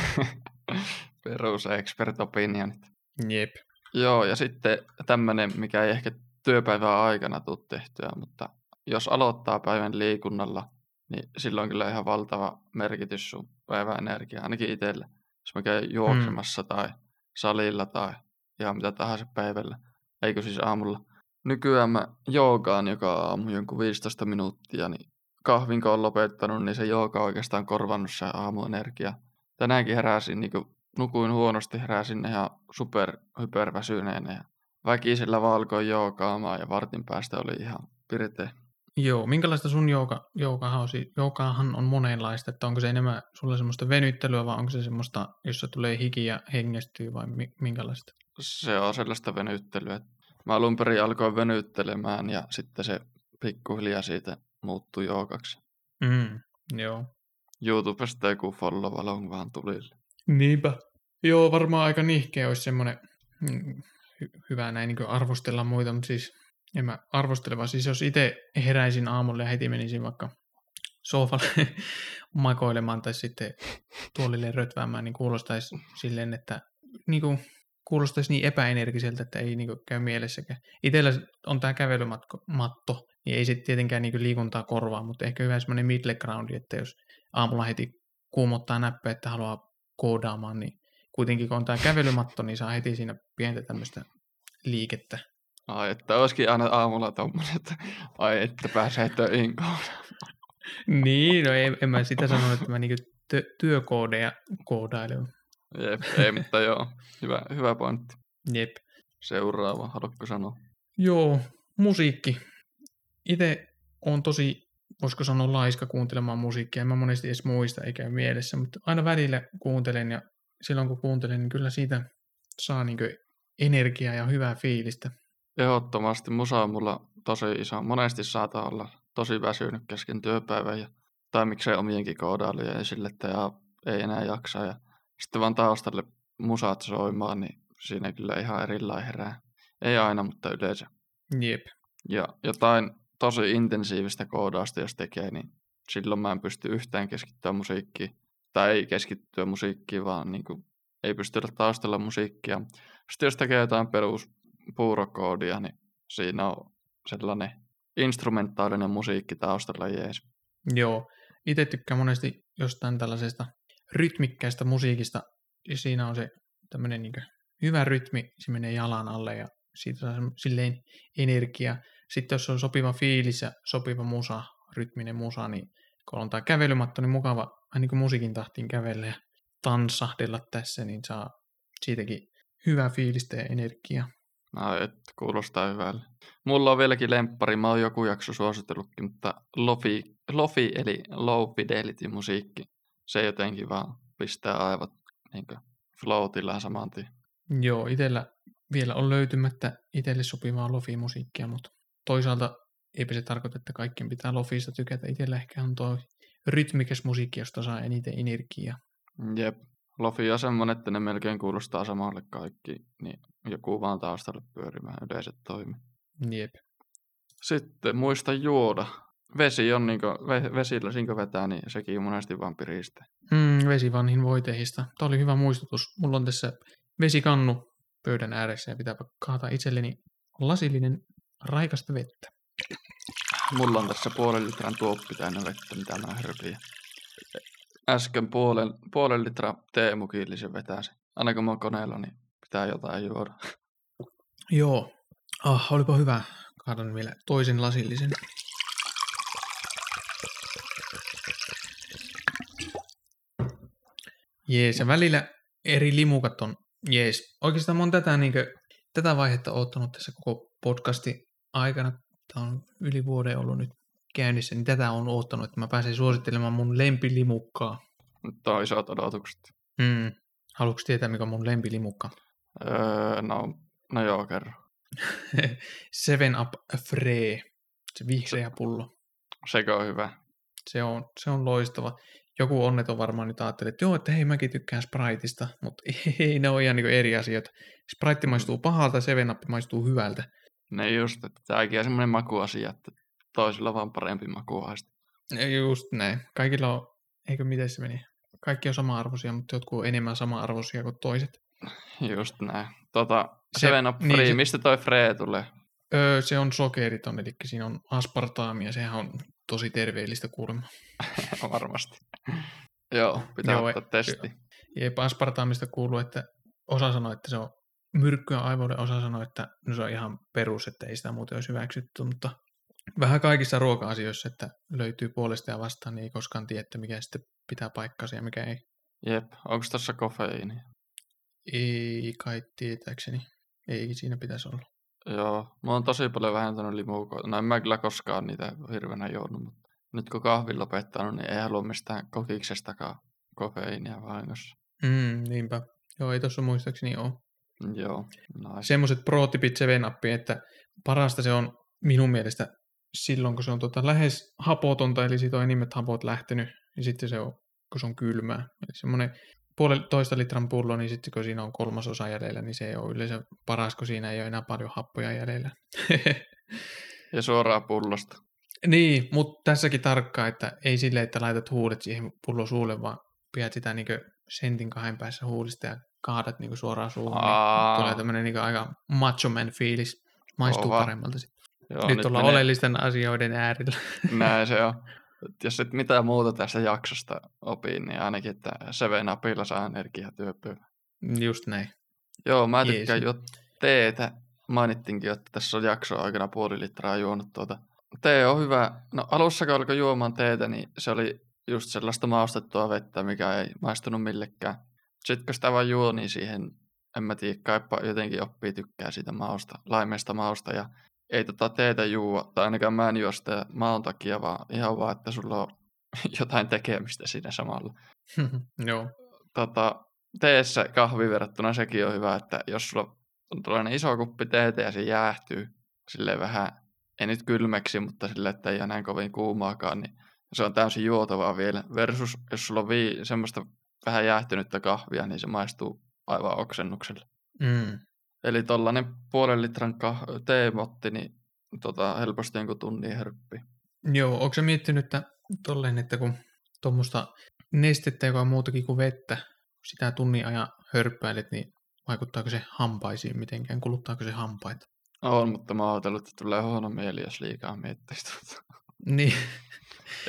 Perus expert opinionit. Jep. Joo, ja sitten tämmöinen, mikä ei ehkä työpäivän aikana tule tehtyä, mutta jos aloittaa päivän liikunnalla, niin silloin kyllä ihan valtava merkitys sun päivän energiaa, ainakin itselle. Jos mä käyn juoksemassa mm. tai salilla tai ihan mitä tahansa päivällä, eikö siis aamulla. Nykyään mä joogaan joka aamu jonkun 15 minuuttia, niin kahvin kun on lopettanut, niin se jooga on oikeastaan korvannut se aamuenergia. Tänäänkin heräsin, niin kuin nukuin huonosti, heräsin ihan super hyperväsyneenä ja väkisellä valkoin joogaamaan ja vartin päästä oli ihan pirteä. Joo, minkälaista sun jouka, joukahan on? On monenlaista, että onko se enemmän sulla semmoista venyttelyä vai onko se semmoista, jossa tulee hiki ja hengästyy vai mi- minkälaista? Se on sellaista venyttelyä. Mä alun perin alkoin venyttelemään ja sitten se pikkuhiljaa siitä muuttui joogaksi. Mm, joo. YouTubesta joku follow along vaan tulille. Niinpä. Joo, varmaan aika nihkeä olisi semmoinen mm, hy- hyvä näin niin arvostella muita, mutta siis en mä arvostele, vaan siis jos itse heräisin aamulla ja heti menisin vaikka sohvalle makoilemaan tai sitten tuolille rötväämään, niin kuulostaisi silleen, että niin kuin, kuulostaisi niin epäenergiseltä, että ei niin kuin, käy mielessäkään. Itellä on tämä kävelymatto, niin ei se tietenkään niin kuin, liikuntaa korvaa, mutta ehkä hyvä semmoinen middle groundi, että jos aamulla heti kuumottaa näppejä, että haluaa koodaamaan, niin kuitenkin kun on tämä kävelymatto, niin saa heti siinä pientä tämmöistä liikettä. Ai, että olisikin aina aamulla tommonen, että ai, että pääsee töihin niin, no ei, en mä sitä sanonut, että mä niinku tö, työkoodeja koodailen. Jep, ei, mutta joo, hyvä, hyvä pointti. Jep. Seuraava, haluatko sanoa? Joo, musiikki. Itse on tosi, voisiko sanoa laiska kuuntelemaan musiikkia. En mä monesti edes muista eikä mielessä, mutta aina välillä kuuntelen ja silloin kun kuuntelen, niin kyllä siitä saa niin energiaa ja hyvää fiilistä. Ehdottomasti musa on mulla tosi iso. Monesti saattaa olla tosi väsynyt kesken työpäivän ja, tai miksei omienkin koodailuja esille, että ja, ei enää jaksa. Ja sitten vaan taustalle musat soimaan, niin siinä kyllä ihan erilainen herää. Ei aina, mutta yleensä. Jep. Ja jotain tosi intensiivistä koodausta, jos tekee, niin silloin mä en pysty yhtään keskittyä musiikkiin. Tai ei keskittyä musiikkiin, vaan niin kuin, ei pysty taustalla musiikkia. Sitten jos tekee jotain perus puurokoodia, niin siinä on sellainen instrumentaalinen musiikki taustalla jees. Joo, itse tykkään monesti jostain tällaisesta rytmikkäistä musiikista. Ja siinä on se tämmöinen niin hyvä rytmi, se menee jalan alle ja siitä saa silleen energia. Sitten jos on sopiva fiilis ja sopiva musa, rytminen musa, niin kun on tämä kävelymatto, niin mukava niin kuin musiikin tahtiin kävellä ja tanssahdella tässä, niin saa siitäkin hyvää fiilistä ja energiaa. No, et, kuulostaa hyvälle. Mulla on vieläkin lemppari, mä oon joku jakso suositellutkin, mutta lofi, lofi eli low fidelity musiikki, se jotenkin vaan pistää aivot niin floatilaan saman tien. Joo, itellä vielä on löytymättä itselle sopivaa lofi-musiikkia, mutta toisaalta eipä se tarkoita, että kaikkien pitää lofista tykätä. Itsellä ehkä on toi rytmikäs musiikki, josta saa eniten energiaa. Jep. Lofi on semmonen, että ne melkein kuulostaa samalle kaikki, niin joku vaan taustalle pyörimään yleiset toimi. Jep. Sitten muista juoda. Vesi on niinku, ve, vesillä sinko vetää, niin sekin monesti vaan piristää. Mm, vesivanhin voitehista. Tämä oli hyvä muistutus. Mulla on tässä vesikannu pöydän ääressä ja pitää kaata itselleni lasillinen raikasta vettä. Mulla on tässä puolen litran tuoppi täynnä vettä, mitä mä hörpiin. Äsken puolen, puolen litra teemukillisen vetäisi. Aina kun mä oon koneella, niin pitää jotain juoda. Joo. Ah, olipa hyvä. Kaadan vielä toisen lasillisen. Jees, ja välillä eri limukat on jees. Oikeastaan mä oon tätä, niin kuin, tätä vaihetta ottanut tässä koko podcasti aikana. Tämä on yli vuoden ollut nyt käynnissä, niin tätä on ottanut, että mä pääsen suosittelemaan mun lempilimukkaa. Isot odotukset. Mm. Haluatko tietää, mikä on mun lempilimukka? Öö, no, no joo, kerro. Seven Up Free. Se vihreä pullo. Sekö on hyvä? Se on, se on loistava. Joku onneton varmaan nyt ajattelee, että joo, että hei mäkin tykkään Spriteista, mutta ei, ne on ihan niin eri asioita. Sprite maistuu pahalta, Seven Up maistuu hyvältä. Ne just, että tämäkin on semmoinen makuasia, että toisilla vaan parempi makuaista. Just näin. Kaikilla on, eikö miten se meni? Kaikki on sama-arvoisia, mutta jotkut on enemmän sama-arvoisia kuin toiset. Just näin. Tota, Se- Seven Up niin Free, se- mistä toi Free tulee? Öö, se on sokeriton, eli siinä on aspartaamia, sehän on tosi terveellistä kuulemma. Varmasti. Joo, pitää Joo, ottaa testi. Jep, aspartaamista kuuluu, että osa sanoo, että se on myrkkyä aivoille, osa sanoo, että no se on ihan perus, että ei sitä muuten olisi hyväksytty, mutta vähän kaikissa ruoka-asioissa, että löytyy puolesta ja vastaan, niin ei koskaan tiedä, että mikä sitten pitää paikkansa ja mikä ei. Jep, onko tässä kofeiini? Ei kai tietääkseni. Ei siinä pitäisi olla. Joo, mä oon tosi paljon vähentänyt limukoita. No en mä kyllä koskaan niitä hirveänä juonut, mutta nyt kun kahvin lopettanut, niin ei halua mistään kokiksestakaan kofeiinia vahingossa. Mm, niinpä. Joo, ei tuossa muistaakseni ole. Joo, nice. Semmoiset pro-tipit 7 että parasta se on minun mielestä silloin, kun se on tota lähes hapotonta, eli siitä on enimmät hapot lähtenyt, ja sitten se on, kun se on kylmää. Eli semmoinen puolitoista litran pullo, niin sitten kun siinä on kolmasosa jäljellä, niin se ei ole yleensä paras, kun siinä ei ole enää paljon happoja jäljellä. Ja suoraan pullosta. niin, mutta tässäkin tarkkaa, että ei silleen, että laitat huulet siihen pullo suulle, vaan pidät sitä niin sentin kahden päässä huulista ja kaadat niin suoraan suuhun. Niin tulee tämmöinen niin aika macho man fiilis. Maistuu Kova. paremmalta sitten. joo, nyt, ollaan menee- oleellisten asioiden äärellä. Näin se on. Jos et mitään muuta tästä jaksosta opi, niin ainakin, että Seven Upilla saa energiatyöpyä. Just näin. Joo, mä Jees. tykkään juo teetä. Mainittinkin, että tässä on jakso aikana puoli litraa juonut tuota. Tee on hyvä. No alussa kun alkoi juomaan teetä, niin se oli just sellaista maustettua vettä, mikä ei maistunut millekään. Sitten kun sitä vaan juo, niin siihen, en mä tiedä, kaipa jotenkin oppii tykkää siitä mausta, laimeesta mausta. Ja ei tota teetä juo, tai ainakaan mä en juo sitä maun takia, vaan ihan vaan, että sulla on jotain tekemistä siinä samalla. Joo. Tota, teessä kahvi verrattuna sekin on hyvä, että jos sulla on tällainen iso kuppi teetä ja se jäähtyy silleen vähän, ei nyt kylmäksi, mutta silleen, että ei ole näin kovin kuumaakaan, niin se on täysin juotavaa vielä. Versus jos sulla on vii, semmoista vähän jäähtynyttä kahvia, niin se maistuu aivan oksennukselle. Mm. Eli tollainen puolen litran kah- teemotti, niin tota, helposti jonkun tunnin hörppii. Joo, onko sä miettinyt, että tolleen, että kun tuommoista nestettä, joka on muutakin kuin vettä, sitä tunnin ajan hörppäilet, niin vaikuttaako se hampaisiin mitenkään? Kuluttaako se hampaita? On, mutta mä oon ajatellut, että tulee huono mieli, jos liikaa miettii tuota. Niin.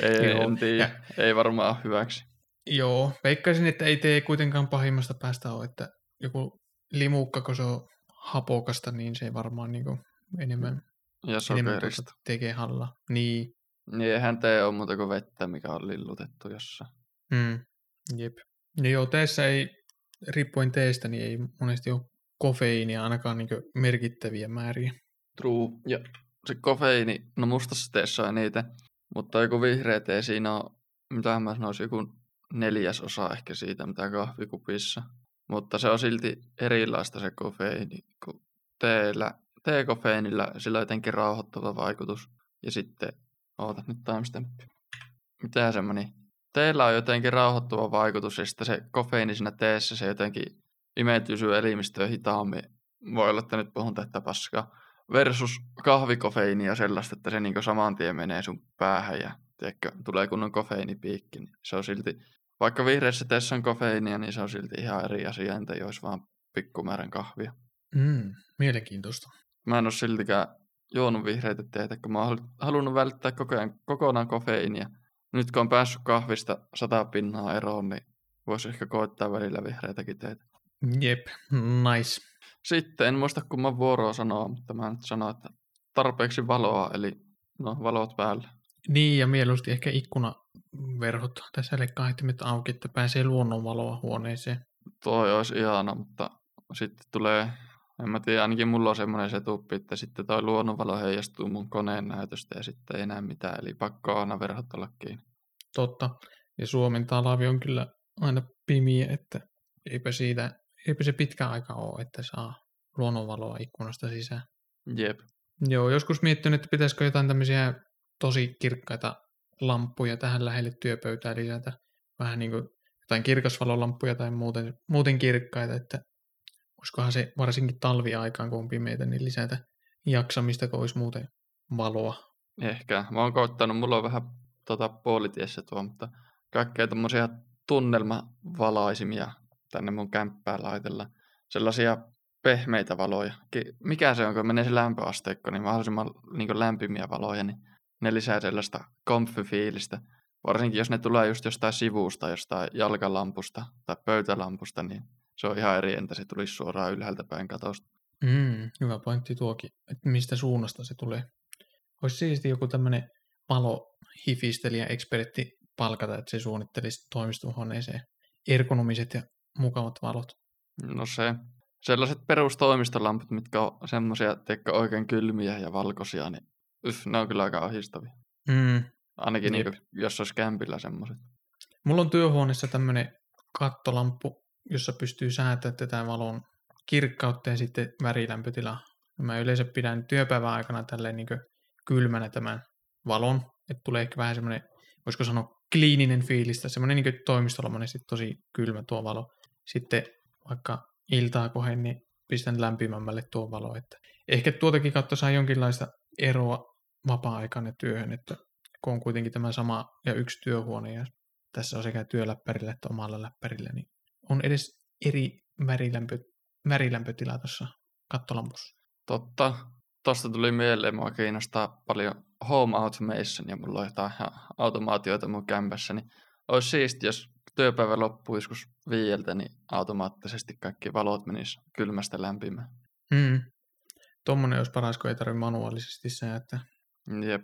Ei, Joo, en tiedä. Ei varmaan hyväksi. Joo, veikkaisin, että ei tee kuitenkaan pahimmasta päästä ole, että joku limukka, kun se on hapokasta, niin se ei varmaan niin kuin enemmän, Ja enemmän tuota tekee hallaa. Niin, Niin eihän tee ole muuta kuin vettä, mikä on lillutettu jossain. mm, jep. No joo, teessä ei, riippuen teestä, niin ei monesti ole kofeiinia ainakaan niin merkittäviä määriä. True. Ja se kofeiini, no mustassa teessä on niitä, mutta joku vihreä tee siinä on, mitä mä sanoisin, joku neljäsosa ehkä siitä, mitä kahvikupissa. Mutta se on silti erilaista se kofeiini, kun teellä, teekofeiinilla sillä on jotenkin rauhoittava vaikutus. Ja sitten, oota nyt timestamp. Mitä se meni? teillä on jotenkin rauhoittava vaikutus ja sitten se kofeiini siinä teessä, se jotenkin imeytyy sun elimistöön hitaammin. Voi olla, että nyt puhun tätä paskaa. Versus kahvikofeiini ja sellaista, että se niin saman tien menee sun päähän ja tiedätkö, tulee kunnon kofeiinipiikki. Niin se on silti, vaikka vihreässä teessä on kofeiinia, niin se on silti ihan eri asia, entä jos vaan pikkumäärän kahvia. Mm, mielenkiintoista. Mä en ole siltikään juonut vihreitä teitä, kun mä oon halunnut välttää koko ajan, kokonaan kofeiinia. Nyt kun on päässyt kahvista sata pinnaa eroon, niin voisi ehkä koittaa välillä vihreitäkin teitä. Jep, nice. Sitten en muista kumman vuoroa sanoa, mutta mä nyt sanon, että tarpeeksi valoa, eli no valot päällä. Niin, ja mieluusti ehkä ikkunaverhot tai sälekkaihtimet auki, että pääsee luonnonvaloa huoneeseen. Toi olisi ihana, mutta sitten tulee, en mä tiedä, ainakin mulla on semmoinen setuppi, että sitten toi luonnonvalo heijastuu mun koneen näytöstä ja sitten ei näe mitään, eli pakko aina verhot olla kiinni. Totta, ja Suomen talavi on kyllä aina pimiä, että eipä siitä, eipä se pitkä aika ole, että saa luonnonvaloa ikkunasta sisään. Jep. Joo, joskus miettinyt, että pitäisikö jotain tämmöisiä tosi kirkkaita lamppuja tähän lähelle työpöytään lisätä. Vähän niin kuin jotain kirkasvalolamppuja tai muuten, muuten kirkkaita, että olisikohan se varsinkin talviaikaan, kun on pimeitä, niin lisätä jaksamista, kun olisi muuten valoa. Ehkä. Mä oon koittanut, mulla on vähän tota, puolitiessä tuo, mutta kaikkea tämmöisiä tunnelmavalaisimia tänne mun kämppään laitella. Sellaisia pehmeitä valoja. Mikä se on, kun menee se lämpöasteikko, niin mahdollisimman niin lämpimiä valoja, niin ne lisää sellaista komfy-fiilistä. Varsinkin jos ne tulee just jostain sivusta, jostain jalkalampusta tai pöytälampusta, niin se on ihan eri, entä se tulisi suoraan ylhäältä päin katosta. Mm, hyvä pointti tuokin, että mistä suunnasta se tulee. Olisi siisti joku tämmöinen hifistelijä ekspertti palkata, että se suunnittelisi toimistohuoneeseen ergonomiset ja mukavat valot. No se, sellaiset perustoimistolamput, mitkä on semmoisia oikein kylmiä ja valkoisia, niin yff, ne on kyllä aika ahistavia. Mm. Ainakin niin kuin, jos olisi kämpillä semmoiset. Mulla on työhuoneessa tämmöinen kattolamppu, jossa pystyy säätämään tätä valon kirkkautta ja sitten värilämpötilaa. Mä yleensä pidän työpäivän aikana tälleen niin kylmänä tämän valon, että tulee ehkä vähän semmoinen, voisiko sanoa kliininen fiilistä, semmoinen niin toimistolomainen sitten tosi kylmä tuo valo. Sitten vaikka iltaa kohen, niin pistän lämpimämmälle tuo valo. Että ehkä tuotakin katto saa jonkinlaista eroa vapaa-aikaan ja työhön, että kun on kuitenkin tämä sama ja yksi työhuone ja tässä on sekä työläppärillä että omalla läppärillä, niin on edes eri värilämpö, värilämpötila tuossa kattolampussa. Totta. Tuosta tuli mieleen, mua kiinnostaa paljon home automation ja mulla on jotain automaatioita mun kämpässä, niin olisi siisti, jos työpäivä loppuu joskus viieltä, niin automaattisesti kaikki valot menis kylmästä lämpimään. Mm. Tuommoinen olisi paras, kun ei tarvitse manuaalisesti säätää. Jep.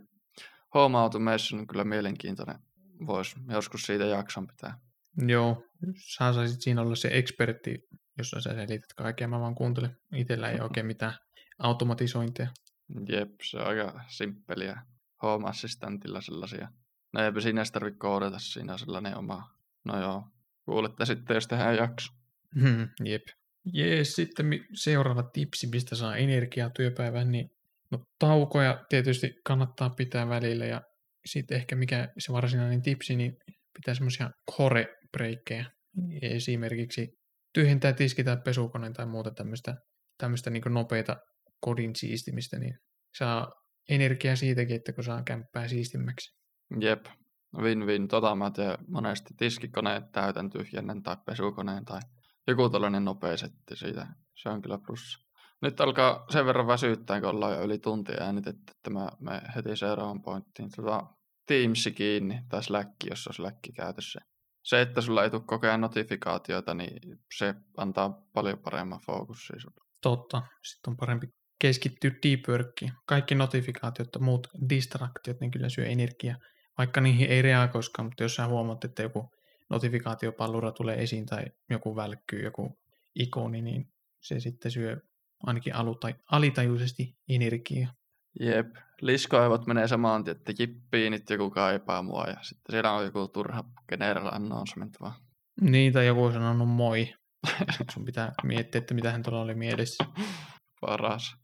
Home automation on kyllä mielenkiintoinen. Voisi joskus siitä jakson pitää. Joo, sä saisit siinä olla se ekspertti, jossa sä selität kaikkea. Mä vaan kuuntelen. Itellä ei oikein mitään automatisointia. Jep, se on aika simppeliä. Home Assistantilla sellaisia. No eipä siinä tarvitse koodata, siinä on sellainen oma. No joo, kuulette sitten, jos tehdään jakso. Hmm, jep. Jees, sitten seuraava tipsi, mistä saa energiaa työpäivään, niin no, taukoja tietysti kannattaa pitää välillä ja sitten ehkä mikä se varsinainen tipsi, niin pitää semmoisia core breikkejä. Esimerkiksi tyhjentää tiski tai pesukoneen tai muuta tämmöistä, tämmöistä niin nopeita kodin siistimistä, niin saa energiaa siitäkin, että kun saa kämppää siistimmäksi. Jep, win-win. Tota mä teen monesti tiskikoneet täytän tyhjennän tai pesukoneen tai joku tällainen nopea setti siitä. Se on kyllä plussa. Nyt alkaa sen verran väsyttää, kun ollaan jo yli tuntia äänitetty, että mä me heti seuraavan pointtiin. Tota, Teams kiinni tai Slack, jos on Slack käytössä. Se, että sulla ei tule koko ajan notifikaatioita, niin se antaa paljon paremman fokussin Totta. Sitten on parempi keskittyä deep workiin. Kaikki notifikaatiot ja muut distraktiot, niin kyllä syö energiaa. Vaikka niihin ei reagoiskaan, mutta jos sä huomaat, että joku notifikaatiopallura tulee esiin tai joku välkkyy, joku ikoni, niin se sitten syö ainakin aluta, alitajuisesti energiaa. Jep, liskoaivot menee samaan tien, että jippii, nyt joku kaipaa mua ja sitten siellä on joku turha general announcement vaan. Niin, tai joku on sanonut moi. Sun pitää miettiä, että mitä hän tuolla oli mielessä. Paras.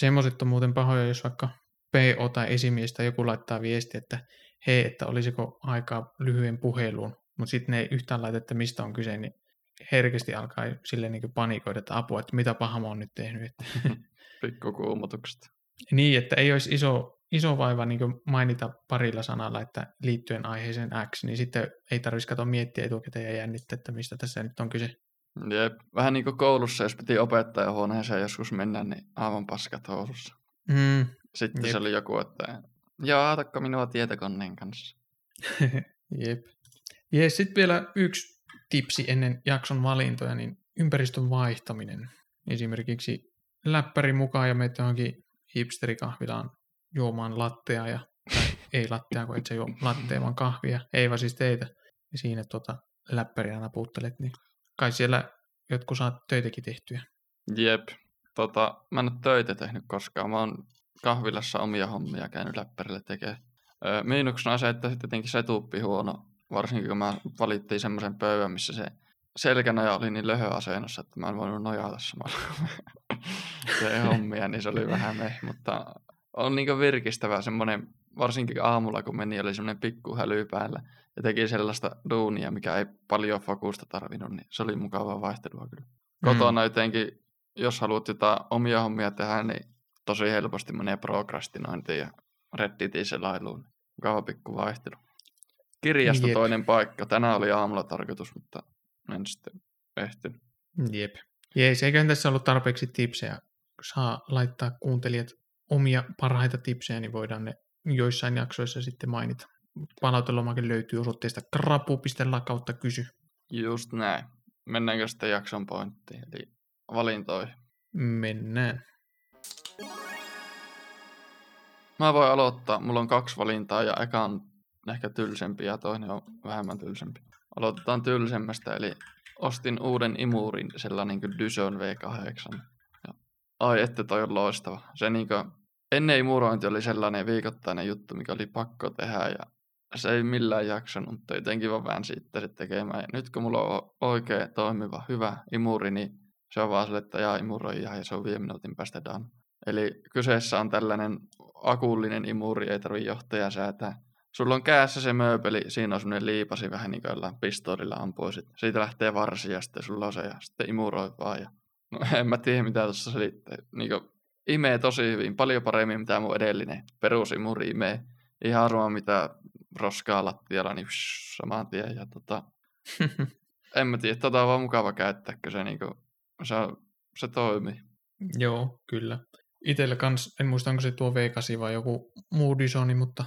Semmoiset on muuten pahoja, jos vaikka PO tai esimies tai joku laittaa viesti, että hei, että olisiko aikaa lyhyen puheluun, mutta sitten ne ei yhtään laita, että mistä on kyse, niin herkästi alkaa sille niin panikoida, että apua, että mitä pahaa mä oon nyt tehnyt. Pikkukuumotukset. niin, että ei olisi iso, iso vaiva niin mainita parilla sanalla, että liittyen aiheeseen X, niin sitten ei tarvitsisi katsoa miettiä etukäteen ja jännittää, että mistä tässä nyt on kyse. Jep. Vähän niin kuin koulussa, jos piti opettajahuoneeseen joskus mennä, niin aivan paskat housussa. Mm. Sitten Jep. se oli joku, että joo, aatakko minua tietokoneen kanssa. Jep. Ja sitten vielä yksi tipsi ennen jakson valintoja, niin ympäristön vaihtaminen. Esimerkiksi läppäri mukaan ja meitä johonkin hipsterikahvilaan juomaan lattea ja tai ei lattea, kun et se juo lattea, vaan kahvia, ei vaan siis teitä. Ja siinä tota, läppäriä naputtelet, niin kai siellä jotkut saat töitäkin tehtyä. Jep. Tota, mä en ole töitä tehnyt koskaan. Mä oon kahvilassa omia hommia käynyt läppärille tekemään. Öö, miinuksena on se, että sitten tietenkin se tuppi huono. Varsinkin kun mä valittiin semmoisen pöydän, missä se selkänoja oli niin löhöasennossa, että mä en voinut nojata samalla se hommia, niin se oli vähän meh, mutta on niin virkistävää semmoinen, varsinkin aamulla kun meni, oli semmoinen pikku häly päällä ja teki sellaista duunia, mikä ei paljon fokusta tarvinnut, niin se oli mukavaa vaihtelua kyllä. Mm. Kotona jotenkin, jos haluat jotain omia hommia tehdä, niin tosi helposti menee prokrastinointiin ja Redditin selailuun. Mukava pikku vaihtelu. Kirjasto Jep. toinen paikka. Tänään oli aamulla tarkoitus, mutta en sitten ehtinyt. Jep. Jees, eiköhän tässä ollut tarpeeksi tipsejä. Saa laittaa kuuntelijat omia parhaita tipsejä, niin voidaan ne joissain jaksoissa sitten mainita. Palautelomakin löytyy osoitteesta krapu.la kautta kysy. Just näin. Mennäänkö sitten jakson pointtiin, eli valintoihin? Mennään. Mä voin aloittaa. Mulla on kaksi valintaa ja eka on ehkä tylsempi ja toinen on vähemmän tylsempi. Aloitetaan tylsemmästä, eli ostin uuden imurin, sellainen kuin Dyson V8. Ja, ai että toi on loistava. Se niin kuin, ennen imurointi oli sellainen viikoittainen juttu, mikä oli pakko tehdä ja se ei millään jaksanut, mutta jotenkin vaan vähän siitä se tekemään. Ja nyt kun mulla on oikein toimiva, hyvä imuri, niin se on vaan sille, että jaa imuroi ja se on viiden minuutin päästä done. Eli kyseessä on tällainen akullinen imuri, ei tarvitse johtaja säätää. Sulla on kädessä se mööpeli, siinä on semmoinen liipasi vähän niin kuin pistoolilla ampuisit. Siitä lähtee varsi ja sitten sulla on se ja sitten imuroi vaan. Ja... No en mä tiedä mitä tuossa selittää. Niin kuin, imee tosi hyvin, paljon paremmin mitä mun edellinen perusimuri imee. Ihan arvoa mitä roskaa lattialla, niin psh, saman tien. Ja tota, en mä tiedä, tota on vaan mukava käyttää, kun se, niin kuin, se, se toimii. Joo, kyllä. Itellä kans, en muista onko se tuo V8 vai joku muu Dysoni, mutta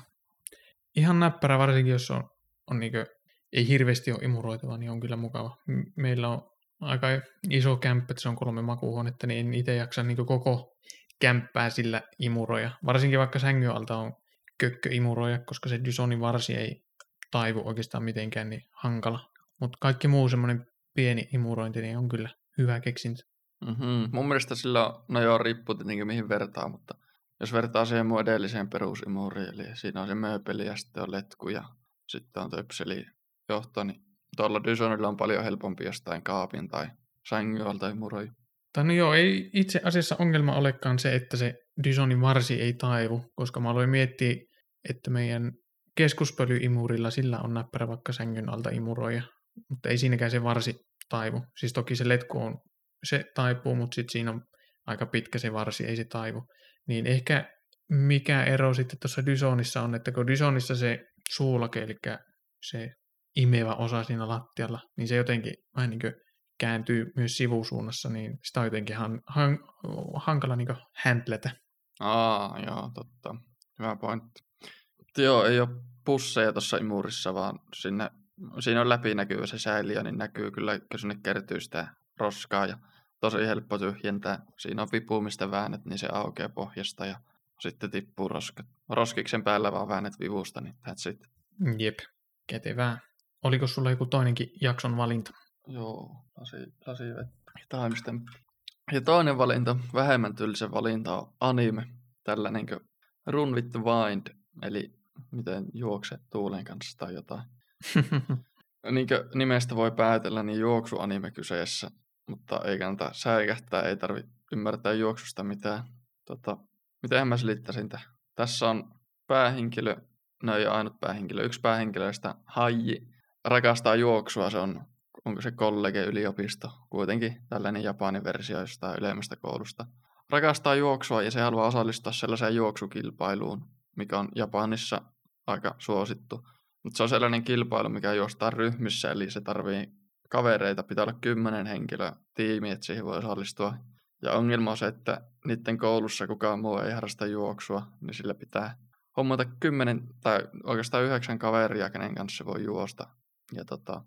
ihan näppärä varsinkin, jos on, on niin kuin, ei hirveästi ole imuroitava, niin on kyllä mukava. Meillä on aika iso kämppä, että se on kolme makuuhuonetta, niin en itse jaksa niin koko kämppää sillä imuroja. Varsinkin vaikka sängyn alta on kökköimuroja, koska se Dysonin varsi ei taivu oikeastaan mitenkään niin hankala. Mutta kaikki muu semmoinen pieni imurointi niin on kyllä hyvä keksintö. Mm-hmm. Mun mielestä sillä on, no joo, riippuu tietenkin mihin vertaa, mutta jos vertaa siihen mun edelliseen perusimuriin, eli siinä on se mööpeli ja sitten on letku ja sitten on töpseli johto, niin tuolla Dysonilla on paljon helpompi jostain kaapin tai sängyn alta imuroi. Tai no joo, ei itse asiassa ongelma olekaan se, että se Dysonin varsi ei taivu, koska mä aloin miettiä, että meidän keskuspölyimurilla sillä on näppärä vaikka sängyn alta imuroja, mutta ei siinäkään se varsi taivu. Siis toki se letku on, se taipuu, mutta sitten siinä on aika pitkä se varsi, ei se taivu. Niin ehkä mikä ero sitten tuossa Dysonissa on, että kun Dysonissa se suulake, eli se imevä osa siinä lattialla, niin se jotenkin vähän niin kääntyy myös sivusuunnassa, niin sitä on jotenkin han, han, hankala niin handletä. Aa, joo, totta. Hyvä pointti. Joo, ei ole pusseja tuossa imurissa, vaan sinne, siinä on läpinäkyvä se säiliö, niin näkyy kyllä, kun sinne kertyy sitä roskaa ja tosi helppo tyhjentää. Siinä on vipu, mistä väännät, niin se aukeaa pohjasta ja sitten tippuu roskat. Roskiksen päällä vaan väännät vivusta, niin that's it. Jep, kätevää. Oliko sulla joku toinenkin jakson valinta? Joo, lasi, lasi timestamp. Ja toinen valinta, vähemmän tylsä valinta on anime. Tällä niin Run with the Wind, eli miten juokset tuulen kanssa tai jotain. niin kuin nimestä voi päätellä, niin juoksuanime kyseessä, mutta ei kannata säikähtää, ei tarvitse ymmärtää juoksusta mitään. Tota, miten mä selittäisin tämän? Tässä on päähenkilö no ei ole ainut päähenkilö. Yksi päähenkilöistä, Haji, rakastaa juoksua. Se on, onko se kollege yliopisto, kuitenkin tällainen Japanin versio jostain ylemmästä koulusta. Rakastaa juoksua ja se haluaa osallistua sellaiseen juoksukilpailuun, mikä on Japanissa aika suosittu. Mutta se on sellainen kilpailu, mikä juostaa ryhmissä, eli se tarvii kavereita, pitää olla kymmenen henkilöä tiimi, että siihen voi osallistua. Ja ongelma on se, että niiden koulussa kukaan muu ei harrasta juoksua, niin sillä pitää hommata kymmenen tai oikeastaan yhdeksän kaveria, kenen kanssa voi juosta. Ja tota,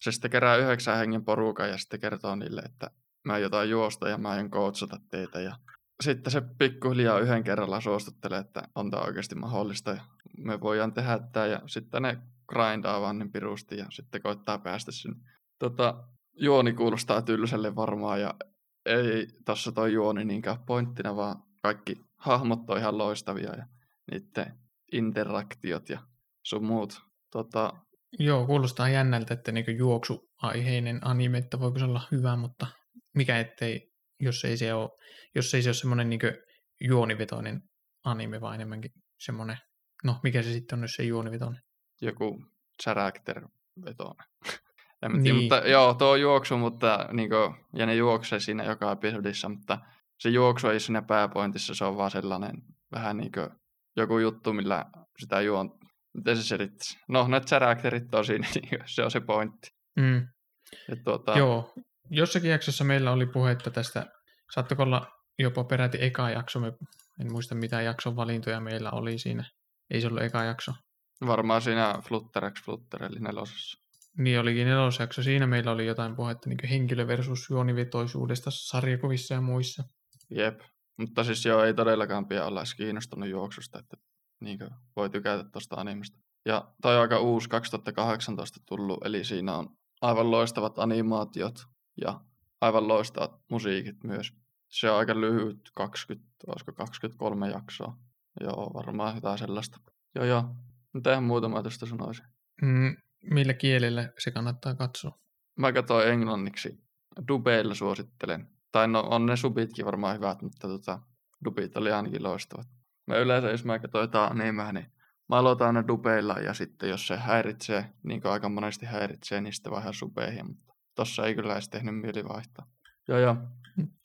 se sitten kerää yhdeksän hengen porukan ja sitten kertoo niille, että mä jotain juosta ja mä aion coachata teitä. Ja sitten se pikkuhiljaa yhden kerralla suostuttelee, että on tämä oikeasti mahdollista ja me voidaan tehdä tämä. Ja sitten ne grindaa vaan niin pirusti ja sitten koittaa päästä sinne. Tota, juoni kuulostaa tylsälle varmaan ja ei tuossa toi juoni niinkään pointtina, vaan kaikki hahmot on ihan loistavia ja niiden interaktiot ja sun muut. Tota, Joo, kuulostaa jännältä, että niinku juoksuaiheinen anime, että voiko se olla hyvä, mutta mikä ettei, jos ei se ole, jos ei se ole semmoinen niinku juonivetoinen anime, vaan enemmänkin semmoinen, no mikä se sitten on, jos se juonivetoinen? Joku character vetoinen. en tiedä, Niin. mutta joo, tuo juoksu, mutta niin kuin, ja ne juoksee siinä joka episodissa, mutta se juoksu ei siinä pääpointissa, se on vaan sellainen vähän niin kuin joku juttu, millä sitä juon, miten se selittäisi? No, ne charakterit on siinä, niin se on se pointti. Mm. Et tuota, Joo, jossakin jaksossa meillä oli puhetta tästä, saattako olla jopa peräti eka jakso, me, en muista mitä jakson valintoja meillä oli siinä, ei se ollut eka jakso. Varmaan siinä Flutter x Flutter, eli nelosessa. Niin olikin nelosjakso, siinä meillä oli jotain puhetta niin henkilö versus juonivetoisuudesta sarjakuvissa ja muissa. Jep. Mutta siis joo, ei todellakaan pidä olla edes kiinnostunut juoksusta, että niin voi tykätä tuosta animesta. Ja toi on aika uusi 2018 tullut, eli siinä on aivan loistavat animaatiot ja aivan loistavat musiikit myös. Se on aika lyhyt, 20, olisiko 23 jaksoa. Joo, varmaan jotain sellaista. Joo, joo. Mitähän muuta mä tästä sanoisin? Mm, millä kielellä se kannattaa katsoa? Mä katsoin englanniksi. Dubeilla suosittelen. Tai no, on ne subitkin varmaan hyvät, mutta tota, dubit oli ainakin loistavat. Mä yleensä, jos mä katsoin jotain animea, niin mä aloitan aina dubeilla ja sitten jos se häiritsee, niin kuin aika monesti häiritsee, niin sitten vähän subeihin. Mutta tossa ei kyllä edes tehnyt mieli vaihtaa. Joo, joo.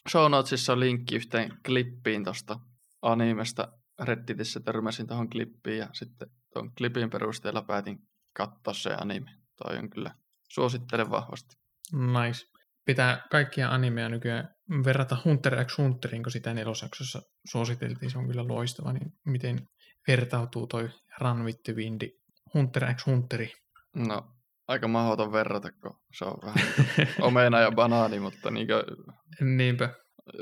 Show notesissa on linkki yhteen klippiin tosta animesta. Redditissä törmäsin tuohon klippiin ja sitten tuon klipin perusteella päätin katsoa se anime. Toi on kyllä, suosittelen vahvasti. Nice. Pitää kaikkia animeja nykyään verrata Hunter x Hunteriin, kun sitä nelosjaksossa suositeltiin. Se on kyllä loistava, niin miten vertautuu toi Run with the Wind Hunter x Hunteri. No, aika mahdoton verrata, kun se on vähän omena ja banaani, mutta niin Niinpä.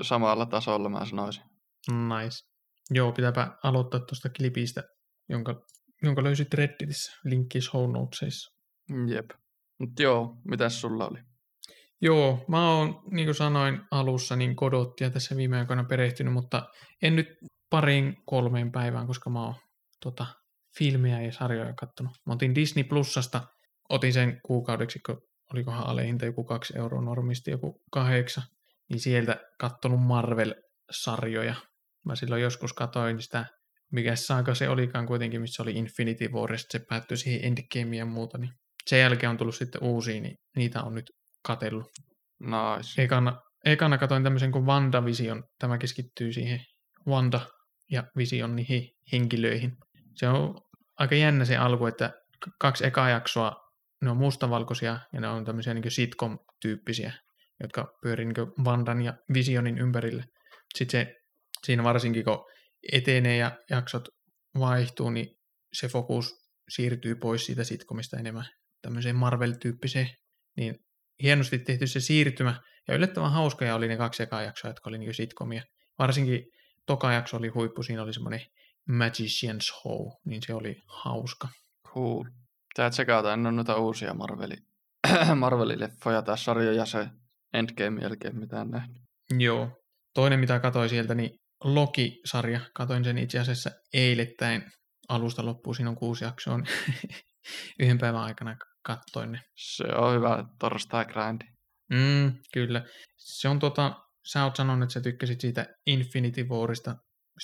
samalla tasolla mä sanoisin. Nice. Joo, pitääpä aloittaa tuosta klipistä, jonka, jonka löysit Redditissä. Linkki show notesissa. Jep. Mutta joo, mitäs sulla oli? Joo, mä oon, niin kuin sanoin alussa, niin kodottia tässä viime aikoina perehtynyt, mutta en nyt pariin kolmeen päivään, koska mä oon tota, filmejä ja sarjoja kattonut. Mä otin Disney Plusasta, otin sen kuukaudeksi, kun olikohan alehinta joku kaksi euroa normisti, joku kahdeksan, niin sieltä kattonut Marvel-sarjoja. Mä silloin joskus katoin sitä, mikä saaka se olikaan kuitenkin, missä oli Infinity War, ja se päättyi siihen Endgameen ja muuta, niin sen jälkeen on tullut sitten uusia, niin niitä on nyt katellut. Nice. Ekana, ekana katoin tämmöisen kuin WandaVision. Tämä keskittyy siihen Wanda ja Vision niihin henkilöihin. Se on aika jännä se alku, että kaksi ekaa jaksoa, ne on mustavalkoisia ja ne on tämmöisiä niin sitcom-tyyppisiä, jotka pyörii niin Vandan ja Visionin ympärille. Sitten se, siinä varsinkin kun etenee ja jaksot vaihtuu, niin se fokus siirtyy pois siitä sitcomista enemmän tämmöiseen Marvel-tyyppiseen. Niin hienosti tehty se siirtymä, ja yllättävän hauskoja oli ne kaksi ekaa jaksoa, jotka oli niin sitcomia. Varsinkin toka jakso oli huippu, siinä oli semmoinen Magician's Show, niin se oli hauska. Cool. Tää tsekata, en ole noita uusia Marveli, Marveli-leffoja tai sarjoja se Endgame jälkeen mitään nähnyt. Joo. Toinen, mitä katsoin sieltä, niin Loki-sarja. Katoin sen itse asiassa eilettäin alusta loppuun. Siinä on kuusi jaksoa. niin Yhden päivän aikana kattoin ne. Se on hyvä torstai grindi. Mm, kyllä. Se on tota, sä oot sanonut, että sä tykkäsit siitä Infinity Warista.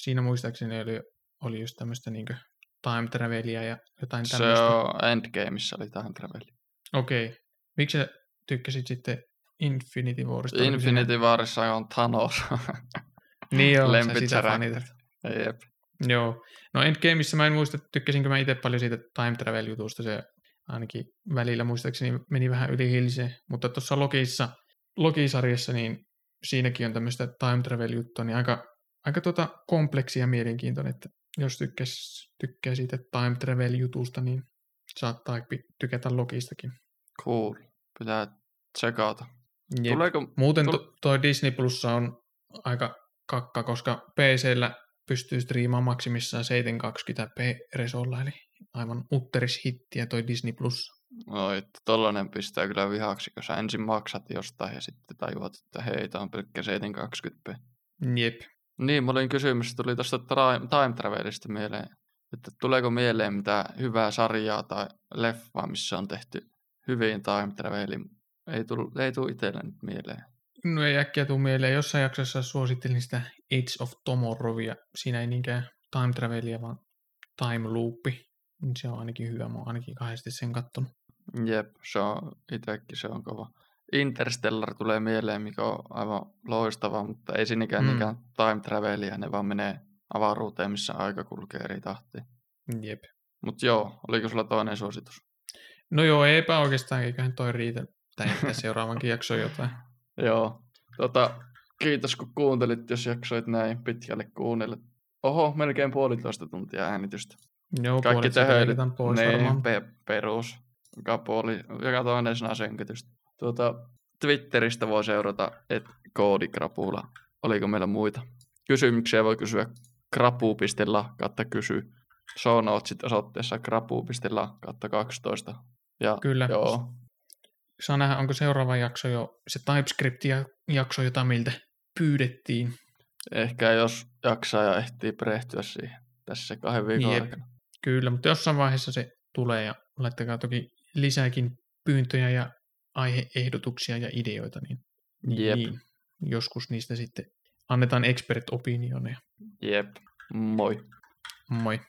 Siinä muistaakseni oli, oli just tämmöistä niinkö time travelia ja jotain Se tämmöistä. on Endgameissa oli time traveli. Okei. Okay. Miksi sä tykkäsit sitten Infinity Warista? Infinity Warissa on Thanos. Niin joo, Lempitsärä. Jep. Joo. No Endgameissa mä en muista, tykkäsinkö mä itse paljon siitä time travel jutusta. Se ainakin välillä muistaakseni meni vähän yli hilseen. Mutta tuossa Lokiissa, Loki-sarjassa, niin siinäkin on tämmöistä time travel juttua, niin aika, aika tota kompleksi ja mielenkiintoinen, että jos tykkäs, tykkää siitä time travel jutusta, niin saattaa tykätä Lokistakin. Cool. Pitää tsekata. Jep. Tuleeko... Muuten tul- to, toi Disney Plus on aika kakka, koska PCllä pystyy striimaamaan maksimissaan 720p resolla, eli aivan utterishittiä toi Disney Plus. No, että tollanen pistää kyllä vihaksi, kun sä ensin maksat jostain ja sitten tajuat, että hei, tää on pelkkä 720p. Jep. Niin, mulla oli kysymys, tuli tuosta time travelista mieleen, että tuleeko mieleen mitä hyvää sarjaa tai leffaa, missä on tehty hyvin time travelin. Ei tule ei tuu itselle nyt mieleen. No ei äkkiä tuu mieleen. Jossain jaksossa suosittelin sitä Age of Tomorrowia. Siinä ei niinkään time travelia, vaan time loopi. Se on ainakin hyvä. Mä oon ainakin kahdesti sen kattonut. Jep, se on itsekin se on kova. Interstellar tulee mieleen, mikä on aivan loistava, mutta ei siinäkään Mm. niinkään time travelia, ne vaan menee avaruuteen, missä aika kulkee eri tahtiin. Jep. Mutta joo, oliko sulla toinen suositus? No joo, eipä oikeastaan, eiköhän toi riitä. Tai seuraavankin jakson jotain. Joo. Tota, kiitos kun kuuntelit, jos jaksoit näin pitkälle kuunnella. Oho, melkein puolitoista tuntia äänitystä. Joo, Kaikki pois Niin, pe- perus. Joka, puoli, joka toinen sana sönkytystä. Tuota, Twitteristä voi seurata, että koodikrapula. Oliko meillä muita? Kysymyksiä voi kysyä krapu.la kautta kysy. Show notesit osoitteessa krapu.la kautta 12. Ja Kyllä. joo, Saa nähdä, onko seuraava jakso jo se TypeScript-jakso, jota meiltä pyydettiin. ehkä jos jaksaa ja ehtii perehtyä siihen tässä kahden viikon Jep. aikana. Kyllä, mutta jossain vaiheessa se tulee ja laittakaa toki lisääkin pyyntöjä ja aiheehdotuksia ja ideoita, niin, Jep. niin joskus niistä sitten annetaan expert opinioneja. Jep, moi. Moi.